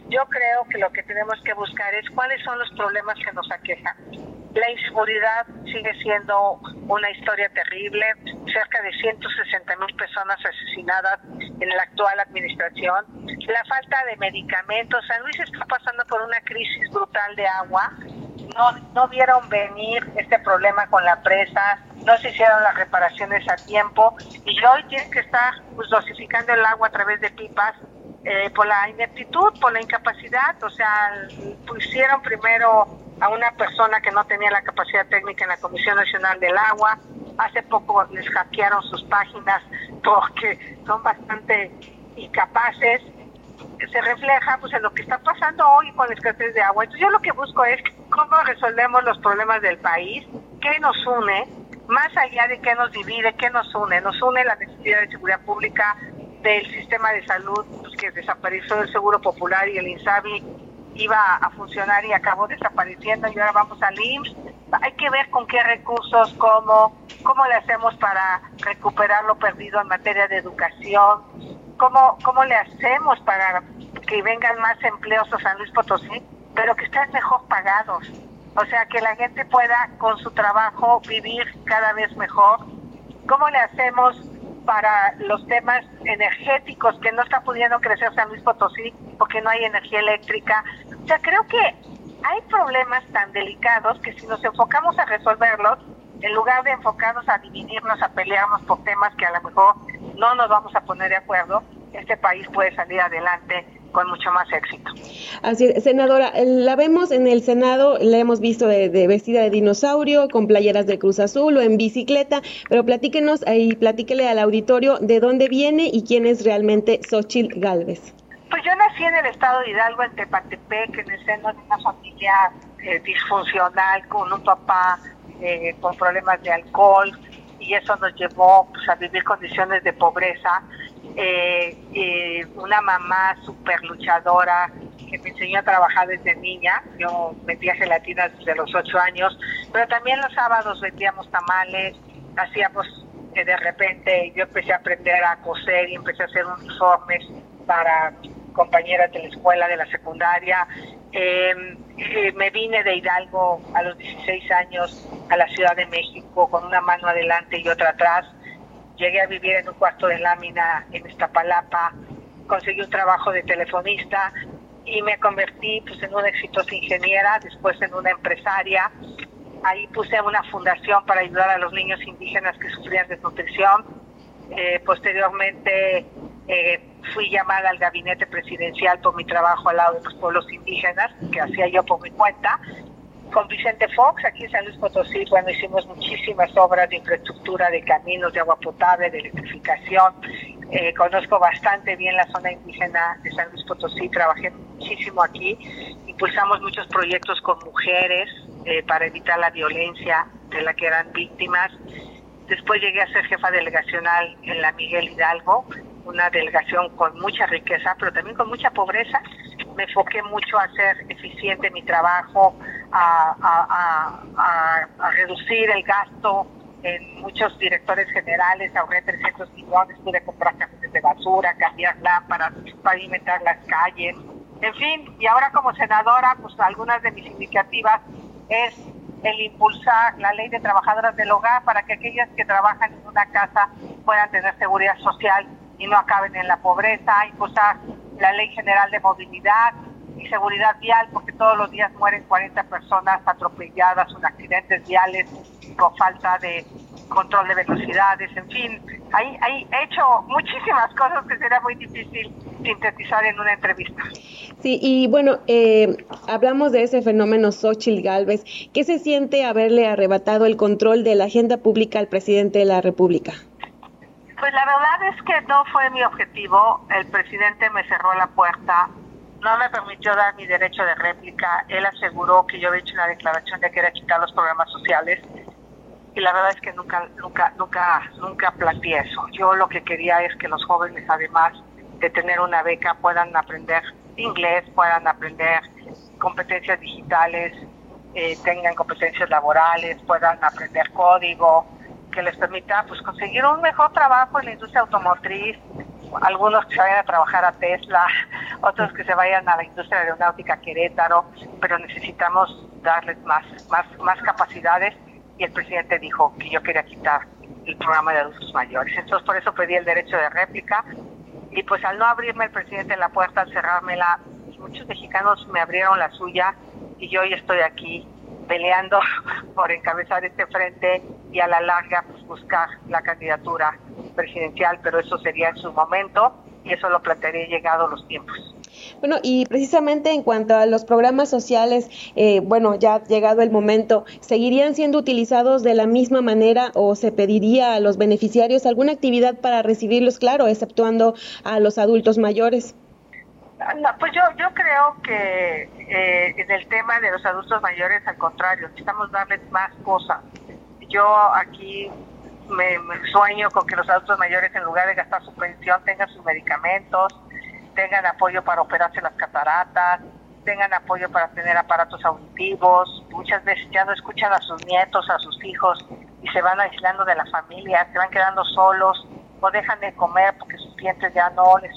yo creo que lo que tenemos que buscar es cuáles son los problemas que nos aquejan. La inseguridad sigue siendo una historia terrible, cerca de 160 mil personas asesinadas en la actual administración, la falta de medicamentos, San Luis está pasando por una crisis brutal de agua, no, no vieron venir este problema con la presa, no se hicieron las reparaciones a tiempo y hoy tienen que estar pues, dosificando el agua a través de pipas eh, por la ineptitud, por la incapacidad, o sea, pusieron primero a una persona que no tenía la capacidad técnica en la Comisión Nacional del Agua, hace poco les hackearon sus páginas porque son bastante incapaces, se refleja pues en lo que está pasando hoy con la escasez de agua. Entonces yo lo que busco es cómo resolvemos los problemas del país, qué nos une, más allá de qué nos divide, qué nos une. Nos une la necesidad de seguridad pública del sistema de salud pues, que desapareció el Seguro Popular y el INSABI iba a funcionar y acabó desapareciendo y ahora vamos al IMSS. Hay que ver con qué recursos, cómo, cómo le hacemos para recuperar lo perdido en materia de educación, cómo, cómo le hacemos para que vengan más empleos a San Luis Potosí, pero que estén mejor pagados. O sea, que la gente pueda con su trabajo vivir cada vez mejor. ¿Cómo le hacemos para los temas energéticos que no está pudiendo crecer San Luis Potosí porque no hay energía eléctrica? O sea, creo que hay problemas tan delicados que si nos enfocamos a resolverlos, en lugar de enfocarnos a dividirnos, a pelearnos por temas que a lo mejor no nos vamos a poner de acuerdo, este país puede salir adelante con mucho más éxito. Así es, senadora, la vemos en el Senado, la hemos visto de, vestida de dinosaurio, con playeras de Cruz Azul o en bicicleta, pero platíquenos y platíquele al auditorio de dónde viene y quién es realmente Xochitl Galvez. Pues yo nací en el estado de Hidalgo, en Tepatepec, en el seno de una familia eh, disfuncional, con un papá eh, con problemas de alcohol, y eso nos llevó pues, a vivir condiciones de pobreza eh, una mamá súper luchadora que me enseñó a trabajar desde niña. Yo vendía gelatinas desde los ocho años, pero también los sábados vendíamos tamales, hacíamos de repente yo empecé a aprender a coser y empecé a hacer uniformes para compañeras de la escuela, de la secundaria. Em, eh, me vine de Hidalgo a los 16 años a la Ciudad de México con una mano adelante y otra atrás llegué a vivir en un cuarto de lámina en Iztapalapa, conseguí un trabajo de telefonista y me convertí pues, en una exitosa ingeniera, después en una empresaria. Ahí puse una fundación para ayudar a los niños indígenas que sufrían desnutrición. Eh, posteriormente eh, fui llamada al gabinete presidencial por mi trabajo al lado de los pueblos indígenas, que hacía yo por mi cuenta, con Vicente Fox, aquí en San Luis Potosí, bueno, hicimos muchísimas obras de infraestructura, de caminos, de agua potable, de electrificación. Eh, conozco bastante bien la zona indígena de San Luis Potosí, trabajé muchísimo aquí, impulsamos muchos proyectos con mujeres, eh, para evitar la violencia de la que eran víctimas. Después llegué a ser jefa delegacional en la Miguel Hidalgo, una delegación con mucha riqueza, pero también con mucha pobreza. Me enfoqué mucho a hacer eficiente mi trabajo, a, a reducir el gasto en muchos directores generales, ahorré 300 millones, pude comprar cajones de basura, cambiar lámparas, pavimentar las calles, en fin, y ahora como senadora, pues algunas de mis iniciativas es el impulsar la ley de trabajadoras del hogar para que aquellas que trabajan en una casa puedan tener seguridad social y no acaben en la pobreza, impulsar la ley general de movilidad y seguridad vial, porque todos los días mueren 40 personas atropelladas en accidentes viales con falta de control de velocidades, en fin, hay, hay, he hecho muchísimas cosas que será muy difícil sintetizar en una entrevista. Sí, y bueno, eh, hablamos de ese fenómeno Xochitl Galvez. ¿Qué se siente haberle arrebatado el control de la agenda pública al presidente de la República? Pues la verdad es que no fue mi objetivo. El presidente me cerró la puerta, no me permitió dar mi derecho de réplica. Él aseguró que yo había hecho una declaración de que era quitar los programas sociales y la verdad es que nunca, nunca, nunca, nunca planteé eso. Yo lo que quería es que los jóvenes, además de tener una beca, puedan aprender inglés, puedan aprender competencias digitales, eh, tengan competencias laborales, puedan aprender código, que les permita pues conseguir un mejor trabajo en la industria automotriz, algunos que se vayan a trabajar a Tesla, otros que se vayan a la industria aeronáutica Querétaro, pero necesitamos darles más, más, más capacidades y el presidente dijo que yo quería quitar el programa de adultos mayores. Entonces por eso pedí el derecho de réplica y pues al no abrirme el presidente la puerta, al cerrármela, pues, muchos mexicanos me abrieron la suya y yo hoy estoy aquí peleando por encabezar este frente y a la larga pues, buscar la candidatura presidencial, pero eso sería en su momento y eso lo plantearía llegado los tiempos. Bueno, y precisamente en cuanto a los programas sociales, eh, bueno, ya ha llegado el momento, ¿seguirían siendo utilizados de la misma manera o se pediría a los beneficiarios alguna actividad para recibirlos, claro, exceptuando a los adultos mayores? Pues yo, yo creo que eh, en el tema de los adultos mayores, al contrario, necesitamos darles más cosas. Yo aquí me, sueño con que los adultos mayores, en lugar de gastar su pensión, tengan sus medicamentos, tengan apoyo para operarse las cataratas, tengan apoyo para tener aparatos auditivos, muchas veces ya no escuchan a sus nietos, a sus hijos y se van aislando de la familia, se van quedando solos o dejan de comer porque sus dientes ya no les,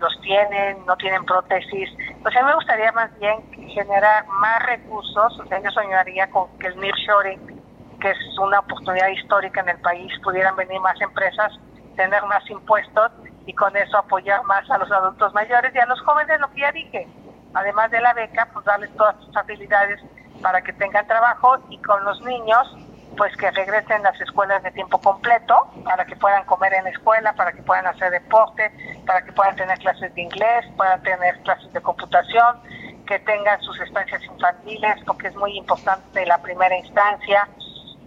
los tienen, no tienen prótesis. Pues a mí me gustaría más bien generar más recursos, o sea, yo soñaría con que el nearshoring, que es una oportunidad histórica en el país, pudieran venir más empresas, tener más impuestos y con eso apoyar más a los adultos mayores y a los jóvenes, lo que ya dije. Además de la beca, pues darles todas sus habilidades para que tengan trabajo y con los niños, pues que regresen las escuelas de tiempo completo para que puedan comer en la escuela, para que puedan hacer deporte, para que puedan tener clases de inglés, puedan tener clases de computación, que tengan sus estancias infantiles, porque es muy importante la primera instancia,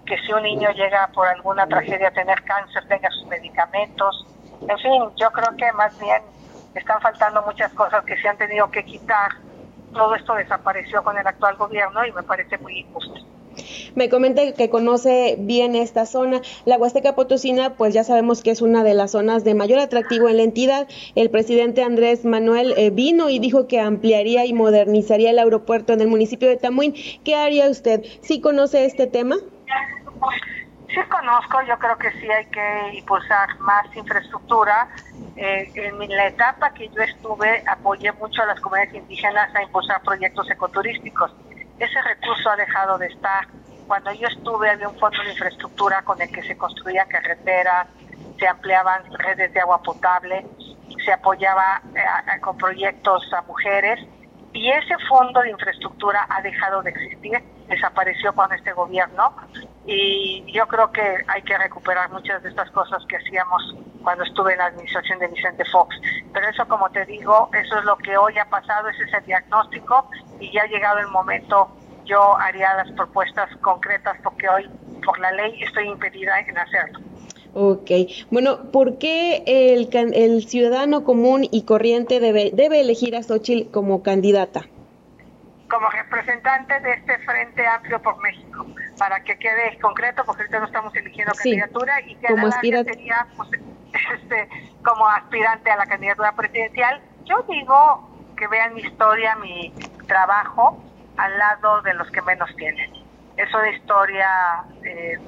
que si un niño llega por alguna tragedia a tener cáncer, tenga sus medicamentos, en fin, yo creo que más bien están faltando muchas cosas que se han tenido que quitar. Todo esto desapareció con el actual gobierno y me parece muy injusto. Me comenta que conoce bien esta zona. La Huasteca Potosina, pues ya sabemos que es una de las zonas de mayor atractivo en la entidad. El presidente Andrés Manuel eh, vino y dijo que ampliaría y modernizaría el aeropuerto en el municipio de Tamuín. ¿Qué haría usted? ¿Sí conoce este tema? Sí conozco, yo creo que sí hay que impulsar más infraestructura. Eh, en la etapa que yo estuve apoyé mucho a las comunidades indígenas a impulsar proyectos ecoturísticos. Ese recurso ha dejado de estar. Cuando yo estuve había un fondo de infraestructura con el que se construía carreteras, se ampliaban redes de agua potable, se apoyaba eh, con proyectos a mujeres y ese fondo de infraestructura ha dejado de existir, desapareció con este gobierno y yo creo que hay que recuperar muchas de estas cosas que hacíamos cuando estuve en la administración de Vicente Fox. Pero eso, como te digo, eso es lo que hoy ha pasado, ese es el diagnóstico y ya ha llegado el momento, yo haría las propuestas concretas porque hoy por la ley estoy impedida en hacerlo. Ok, bueno, ¿por qué el, el ciudadano común y corriente debe, debe elegir a Xochitl como candidata? Como representante de este Frente Amplio por México, para que quede concreto, porque ahorita no estamos eligiendo candidatura y que como sería pues, este, como aspirante a la candidatura presidencial. Yo digo que vean mi historia, mi trabajo al lado de los que menos tienen. Es una historia eh,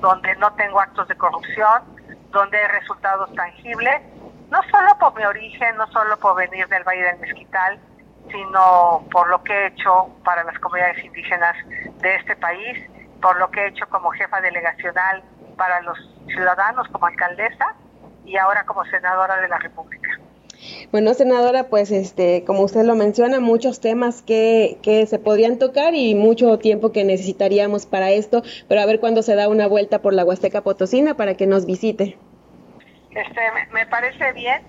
donde no tengo actos de corrupción, donde hay resultados tangibles, no solo por mi origen, no solo por venir del Valle del Mezquital, sino por lo que he hecho para las comunidades indígenas de este país, por lo que he hecho como jefa delegacional para los ciudadanos como alcaldesa y ahora como senadora de la República. Bueno, senadora, pues este, como usted lo menciona, muchos temas que, que se podrían tocar y mucho tiempo que necesitaríamos para esto, pero a ver cuándo se da una vuelta por la Huasteca Potosina para que nos visite. Este, me parece bien.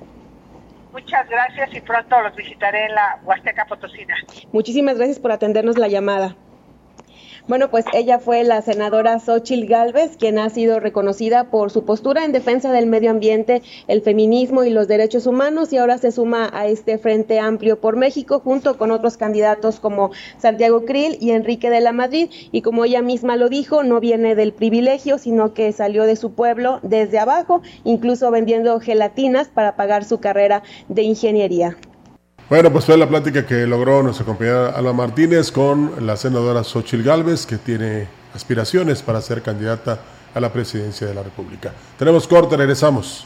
Muchas gracias y pronto los visitaré en la Huasteca Potosina. Muchísimas gracias por atendernos la llamada. Bueno, pues ella fue la senadora Xochil Gálvez, quien ha sido reconocida por su postura en defensa del medio ambiente, el feminismo y los derechos humanos y ahora se suma a este Frente Amplio por México junto con otros candidatos como Santiago Krill y Enrique de la Madrid y como ella misma lo dijo, no viene del privilegio, sino que salió de su pueblo desde abajo, incluso vendiendo gelatinas para pagar su carrera de ingeniería. Bueno, pues fue la plática que logró nuestra compañera Alma Martínez con la senadora Xochil Gálvez, que tiene aspiraciones para ser candidata a la presidencia de la República. Tenemos corte, regresamos.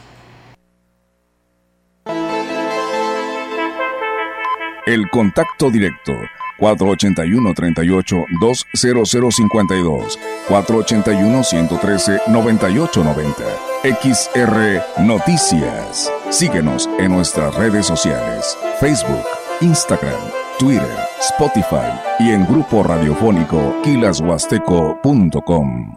El contacto directo 481-38-20052, 481-113-9890. XR Noticias. Síguenos en nuestras redes sociales, Facebook, Instagram, Twitter, Spotify y en grupo radiofónico kilashuasteco.com.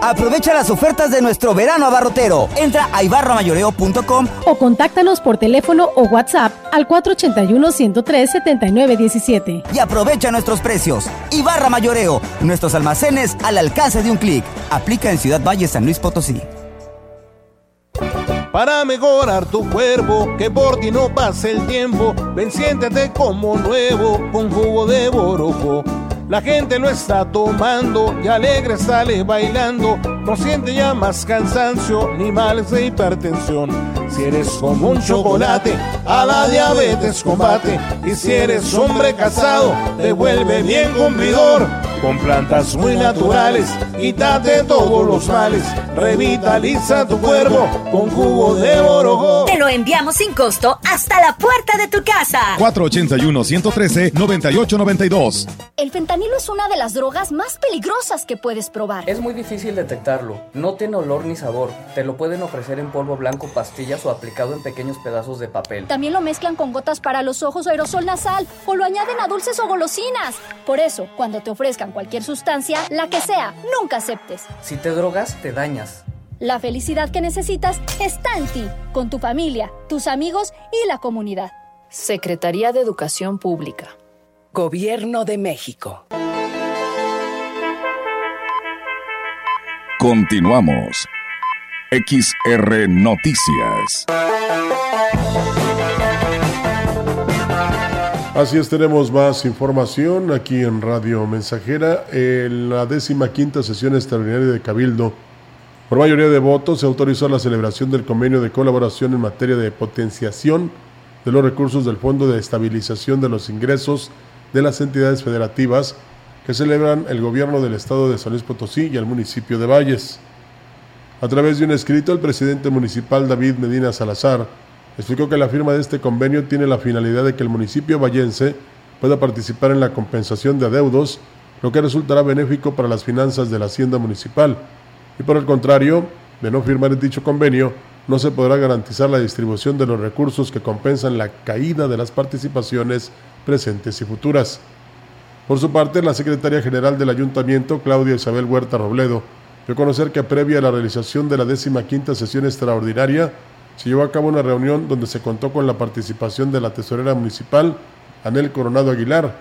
Aprovecha las ofertas de nuestro verano abarrotero. Entra a ibarramayoreo.com o contáctanos por teléfono o WhatsApp al 481-103-7917. Y aprovecha nuestros precios. Ibarra Mayoreo, nuestros almacenes al alcance de un clic. Aplica en Ciudad Valle, San Luis Potosí. Para mejorar tu cuerpo, que por ti no pase el tiempo, ven siéntete como nuevo con jugo de borojo la gente lo está tomando y alegre sale bailando. No siente ya más cansancio ni males de hipertensión. Si eres como un chocolate, a la diabetes combate. Y si eres hombre casado, te vuelve bien cumplidor. Con plantas muy naturales, quítate todos los males. Revitaliza tu cuerpo con jugo de orojo. Enviamos sin costo hasta la puerta de tu casa. 481-113-9892. El fentanilo es una de las drogas más peligrosas que puedes probar. Es muy difícil detectarlo. No tiene olor ni sabor. Te lo pueden ofrecer en polvo blanco, pastillas o aplicado en pequeños pedazos de papel. También lo mezclan con gotas para los ojos o aerosol nasal o lo añaden a dulces o golosinas. Por eso, cuando te ofrezcan cualquier sustancia, la que sea, nunca aceptes. Si te drogas, te dañas. La felicidad que necesitas está en ti, con tu familia, tus amigos y la comunidad. Secretaría de Educación Pública. Gobierno de México. Continuamos. XR Noticias. Así es, tenemos más información aquí en Radio Mensajera. En la décima quinta sesión extraordinaria de Cabildo, por mayoría de votos, se autorizó la celebración del convenio de colaboración en materia de potenciación de los recursos del Fondo de Estabilización de los Ingresos de las entidades federativas que celebran el gobierno del estado de San Luis Potosí y el municipio de Valles. A través de un escrito, el presidente municipal David Medina Salazar explicó que la firma de este convenio tiene la finalidad de que el municipio vallense pueda participar en la compensación de adeudos, lo que resultará benéfico para las finanzas de la hacienda municipal. Y por el contrario, de no firmar dicho convenio, no se podrá garantizar la distribución de los recursos que compensan la caída de las participaciones presentes y futuras. Por su parte, la secretaria general del ayuntamiento, Claudia Isabel Huerta Robledo, dio a conocer que previa a la realización de la décima quinta sesión extraordinaria, se llevó a cabo una reunión donde se contó con la participación de la tesorera municipal, Anel Coronado Aguilar,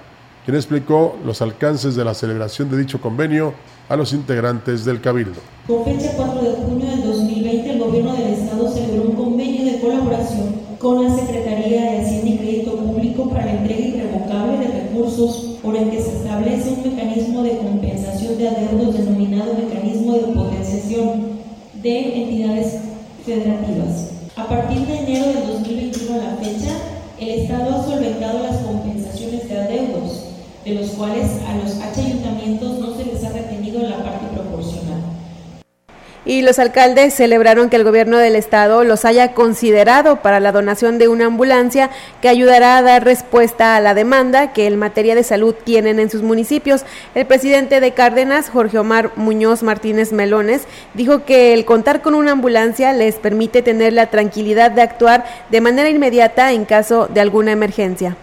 quien explicó los alcances de la celebración de dicho convenio a los integrantes del Cabildo. Con fecha 4 de junio del 2020, el Gobierno del Estado celebró un convenio de colaboración con la Secretaría de Hacienda y Crédito Público para la entrega irrevocable de recursos por el que se establece un mecanismo de compensación de adeudos denominado mecanismo de potenciación de entidades federativas. A partir de enero del 2021 a la fecha, el Estado ha solventado las compensaciones de adeudos de los cuales a los H ayuntamientos no se les ha retenido la parte proporcional y los alcaldes celebraron que el gobierno del estado los haya considerado para la donación de una ambulancia que ayudará a dar respuesta a la demanda que en materia de salud tienen en sus municipios. El presidente de Cárdenas, Jorge Omar Muñoz Martínez Melones, dijo que el contar con una ambulancia les permite tener la tranquilidad de actuar de manera inmediata en caso de alguna emergencia.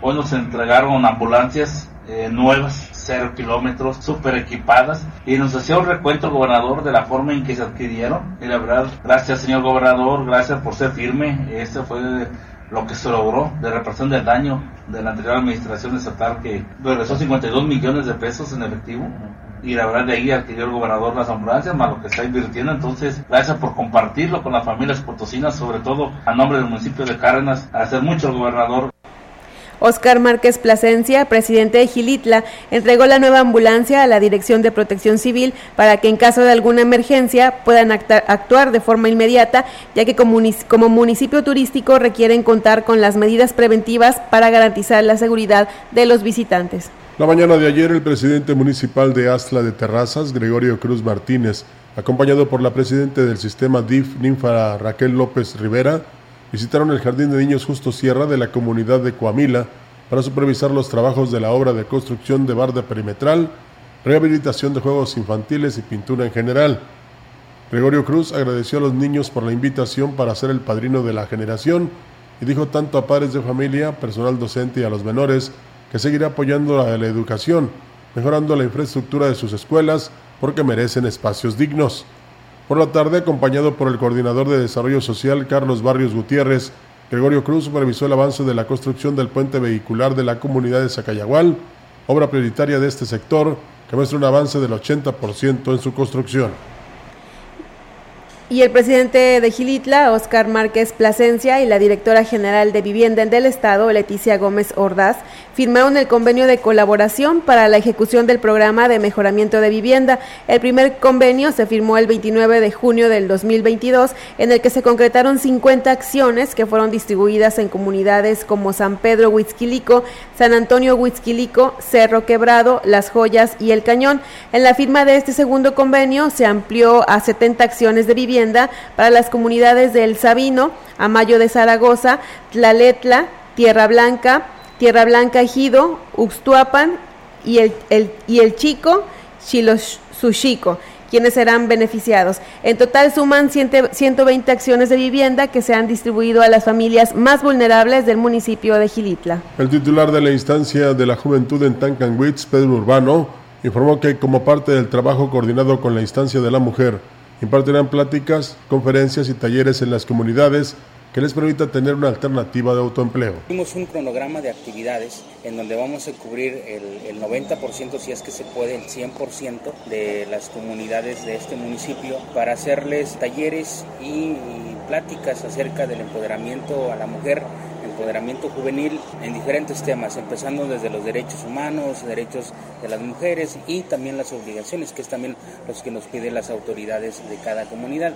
Hoy nos entregaron ambulancias eh, nuevas cero kilómetros, súper equipadas, y nos hacía un recuento gobernador de la forma en que se adquirieron. Y la verdad, gracias señor gobernador, gracias por ser firme. Este fue lo que se logró de reparación del daño de la anterior administración estatal que regresó 52 millones de pesos en efectivo y la verdad de ahí adquirió el gobernador las ambulancias, más lo que está invirtiendo. Entonces, gracias por compartirlo con las familias potosinas, sobre todo a nombre del municipio de Cárdenas, hacer mucho gobernador. Oscar Márquez Plasencia, presidente de Gilitla, entregó la nueva ambulancia a la Dirección de Protección Civil para que en caso de alguna emergencia puedan actuar de forma inmediata, ya que como municipio turístico requieren contar con las medidas preventivas para garantizar la seguridad de los visitantes. La mañana de ayer, el presidente municipal de Astla de Terrazas, Gregorio Cruz Martínez, acompañado por la presidenta del sistema DIF, Ninfa Raquel López Rivera, visitaron el Jardín de Niños Justo Sierra de la comunidad de Coamila para supervisar los trabajos de la obra de construcción de barda perimetral, rehabilitación de juegos infantiles y pintura en general. Gregorio Cruz agradeció a los niños por la invitación para ser el padrino de la generación y dijo tanto a padres de familia, personal docente y a los menores que seguirá apoyando la, la educación, mejorando la infraestructura de sus escuelas porque merecen espacios dignos. Por la tarde, acompañado por el coordinador de Desarrollo Social, Carlos Barrios Gutiérrez, Gregorio Cruz supervisó el avance de la construcción del puente vehicular de la comunidad de Zacayagual, obra prioritaria de este sector, que muestra un avance del 80% en su construcción. Y el presidente de Gilitla, Oscar Márquez Plasencia, y la directora general de Vivienda del Estado, Leticia Gómez Ordaz, firmaron el convenio de colaboración para la ejecución del programa de mejoramiento de vivienda. El primer convenio se firmó el 29 de junio del 2022, en el que se concretaron 50 acciones que fueron distribuidas en comunidades como San Pedro Huitzquilico, San Antonio Huitzquilico, Cerro Quebrado, Las Joyas y El Cañón. En la firma de este segundo convenio se amplió a 70 acciones de vivienda para las comunidades de El Sabino, Amayo de Zaragoza, Tlaletla, Tierra Blanca, Tierra Blanca Ejido, Uxtuapan y el, el, y el Chico, Chilosuchico quienes serán beneficiados. En total suman 120 acciones de vivienda que se han distribuido a las familias más vulnerables del municipio de Gilitla. El titular de la instancia de la juventud en Tancanwitz, Pedro Urbano, informó que como parte del trabajo coordinado con la instancia de la mujer, Impartirán pláticas, conferencias y talleres en las comunidades que les permita tener una alternativa de autoempleo. Tenemos un cronograma de actividades en donde vamos a cubrir el, 90%, si es que se puede, el 100% de las comunidades de este municipio para hacerles talleres y pláticas acerca del empoderamiento a la mujer empoderamiento juvenil en diferentes temas, empezando desde los derechos humanos, derechos de las mujeres y también las obligaciones, que es también los que nos piden las autoridades de cada comunidad.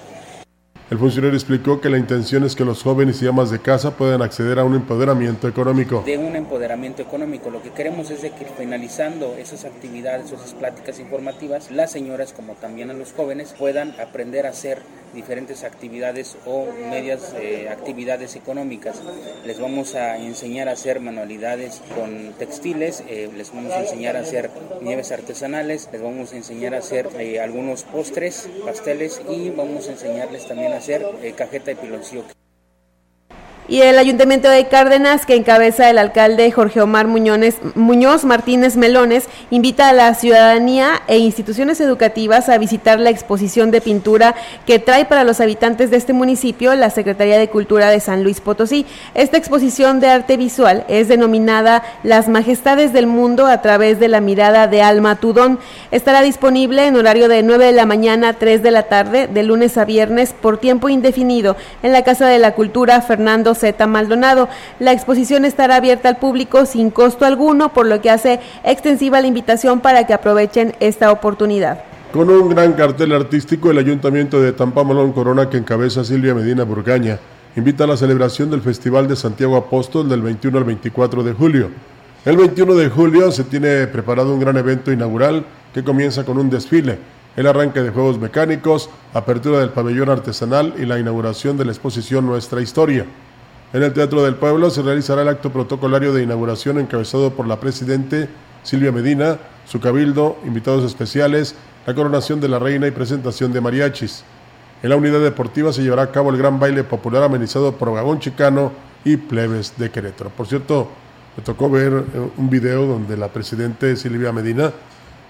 El funcionario explicó que la intención es que los jóvenes y amas de casa puedan acceder a un empoderamiento económico. De un empoderamiento económico. Lo que queremos es que finalizando esas actividades, esas pláticas informativas, las señoras como también a los jóvenes puedan aprender a hacer diferentes actividades o medias eh, actividades económicas. Les vamos a enseñar a hacer manualidades con textiles, eh, les vamos a enseñar a hacer nieves artesanales, les vamos a enseñar a hacer eh, algunos postres, pasteles y vamos a enseñarles también a hacer eh, cajeta de piloncillo. Y el Ayuntamiento de Cárdenas, que encabeza el alcalde Jorge Omar Muñoz Martínez Melones, invita a la ciudadanía e instituciones educativas a visitar la exposición de pintura que trae para los habitantes de este municipio la Secretaría de Cultura de San Luis Potosí. Esta exposición de arte visual es denominada Las Majestades del Mundo a través de la mirada de Alma Tudón. Estará disponible en horario de 9 de la mañana a 3 de la tarde, de lunes a viernes, por tiempo indefinido, en la Casa de la Cultura Fernando Fernando Z. Maldonado. La exposición estará abierta al público sin costo alguno, por lo que hace extensiva la invitación para que aprovechen esta oportunidad. Con un gran cartel artístico, el Ayuntamiento de Tampamolón Corona, que encabeza Silvia Medina Burgaña, invita a la celebración del Festival de Santiago Apóstol del 21 al 24 de julio. El 21 de julio se tiene preparado un gran evento inaugural que comienza con un desfile, el arranque de juegos mecánicos, apertura del pabellón artesanal y la inauguración de la exposición Nuestra Historia. En el Teatro del Pueblo se realizará el acto protocolario de inauguración encabezado por la Presidente Silvia Medina, su cabildo, invitados especiales, la coronación de la reina y presentación de mariachis. En la unidad deportiva se llevará a cabo el gran baile popular amenizado por Vagón Chicano y Plebes de Querétaro. Por cierto, me tocó ver eh, un video donde la Presidente Silvia Medina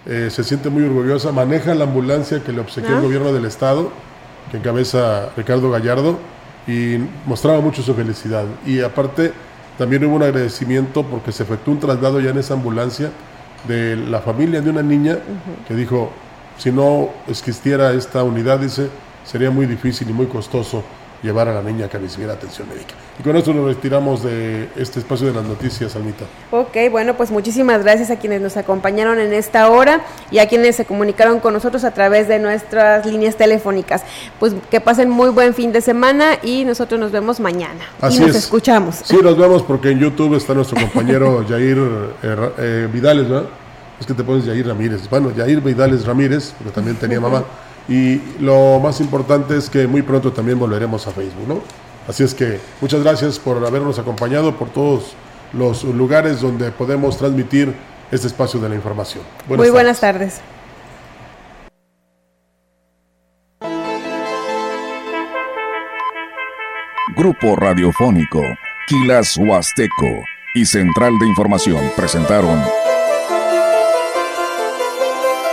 eh, se siente muy orgullosa, maneja la ambulancia que le obsequió el Ah. gobierno del estado, que encabeza Ricardo Gallardo, y mostraba mucho su felicidad. Y aparte, también hubo un agradecimiento porque se efectuó un traslado ya en esa ambulancia de la familia de una niña que dijo, si no existiera esta unidad, dice, sería muy difícil y muy costoso llevar a la niña que recibiera atención médica. Y con esto nos retiramos de este espacio de las noticias, Almita. Ok, bueno, pues muchísimas gracias a quienes nos acompañaron en esta hora y a quienes se comunicaron con nosotros a través de nuestras líneas telefónicas. Pues que pasen muy buen fin de semana y nosotros nos vemos mañana. Así y nos es. escuchamos. Sí, nos vemos porque en YouTube está nuestro compañero Yair eh, eh, Vidales, ¿verdad? Es que te pones Yair Ramírez. Bueno, Yair Vidales Ramírez, porque también tenía mamá. Y lo más importante es que muy pronto también volveremos a Facebook, ¿no? Así es que muchas gracias por habernos acompañado por todos los lugares donde podemos transmitir este espacio de la información. muy tardes. buenas tardes. Grupo Radiofónico, Quilas Huasteco y Central de Información presentaron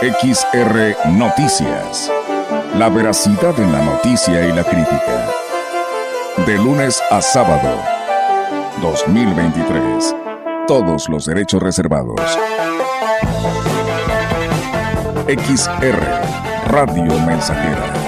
XR Noticias. La veracidad en la noticia y la crítica. De lunes a sábado. 2023. Todos los derechos reservados. XR Radio Mensajera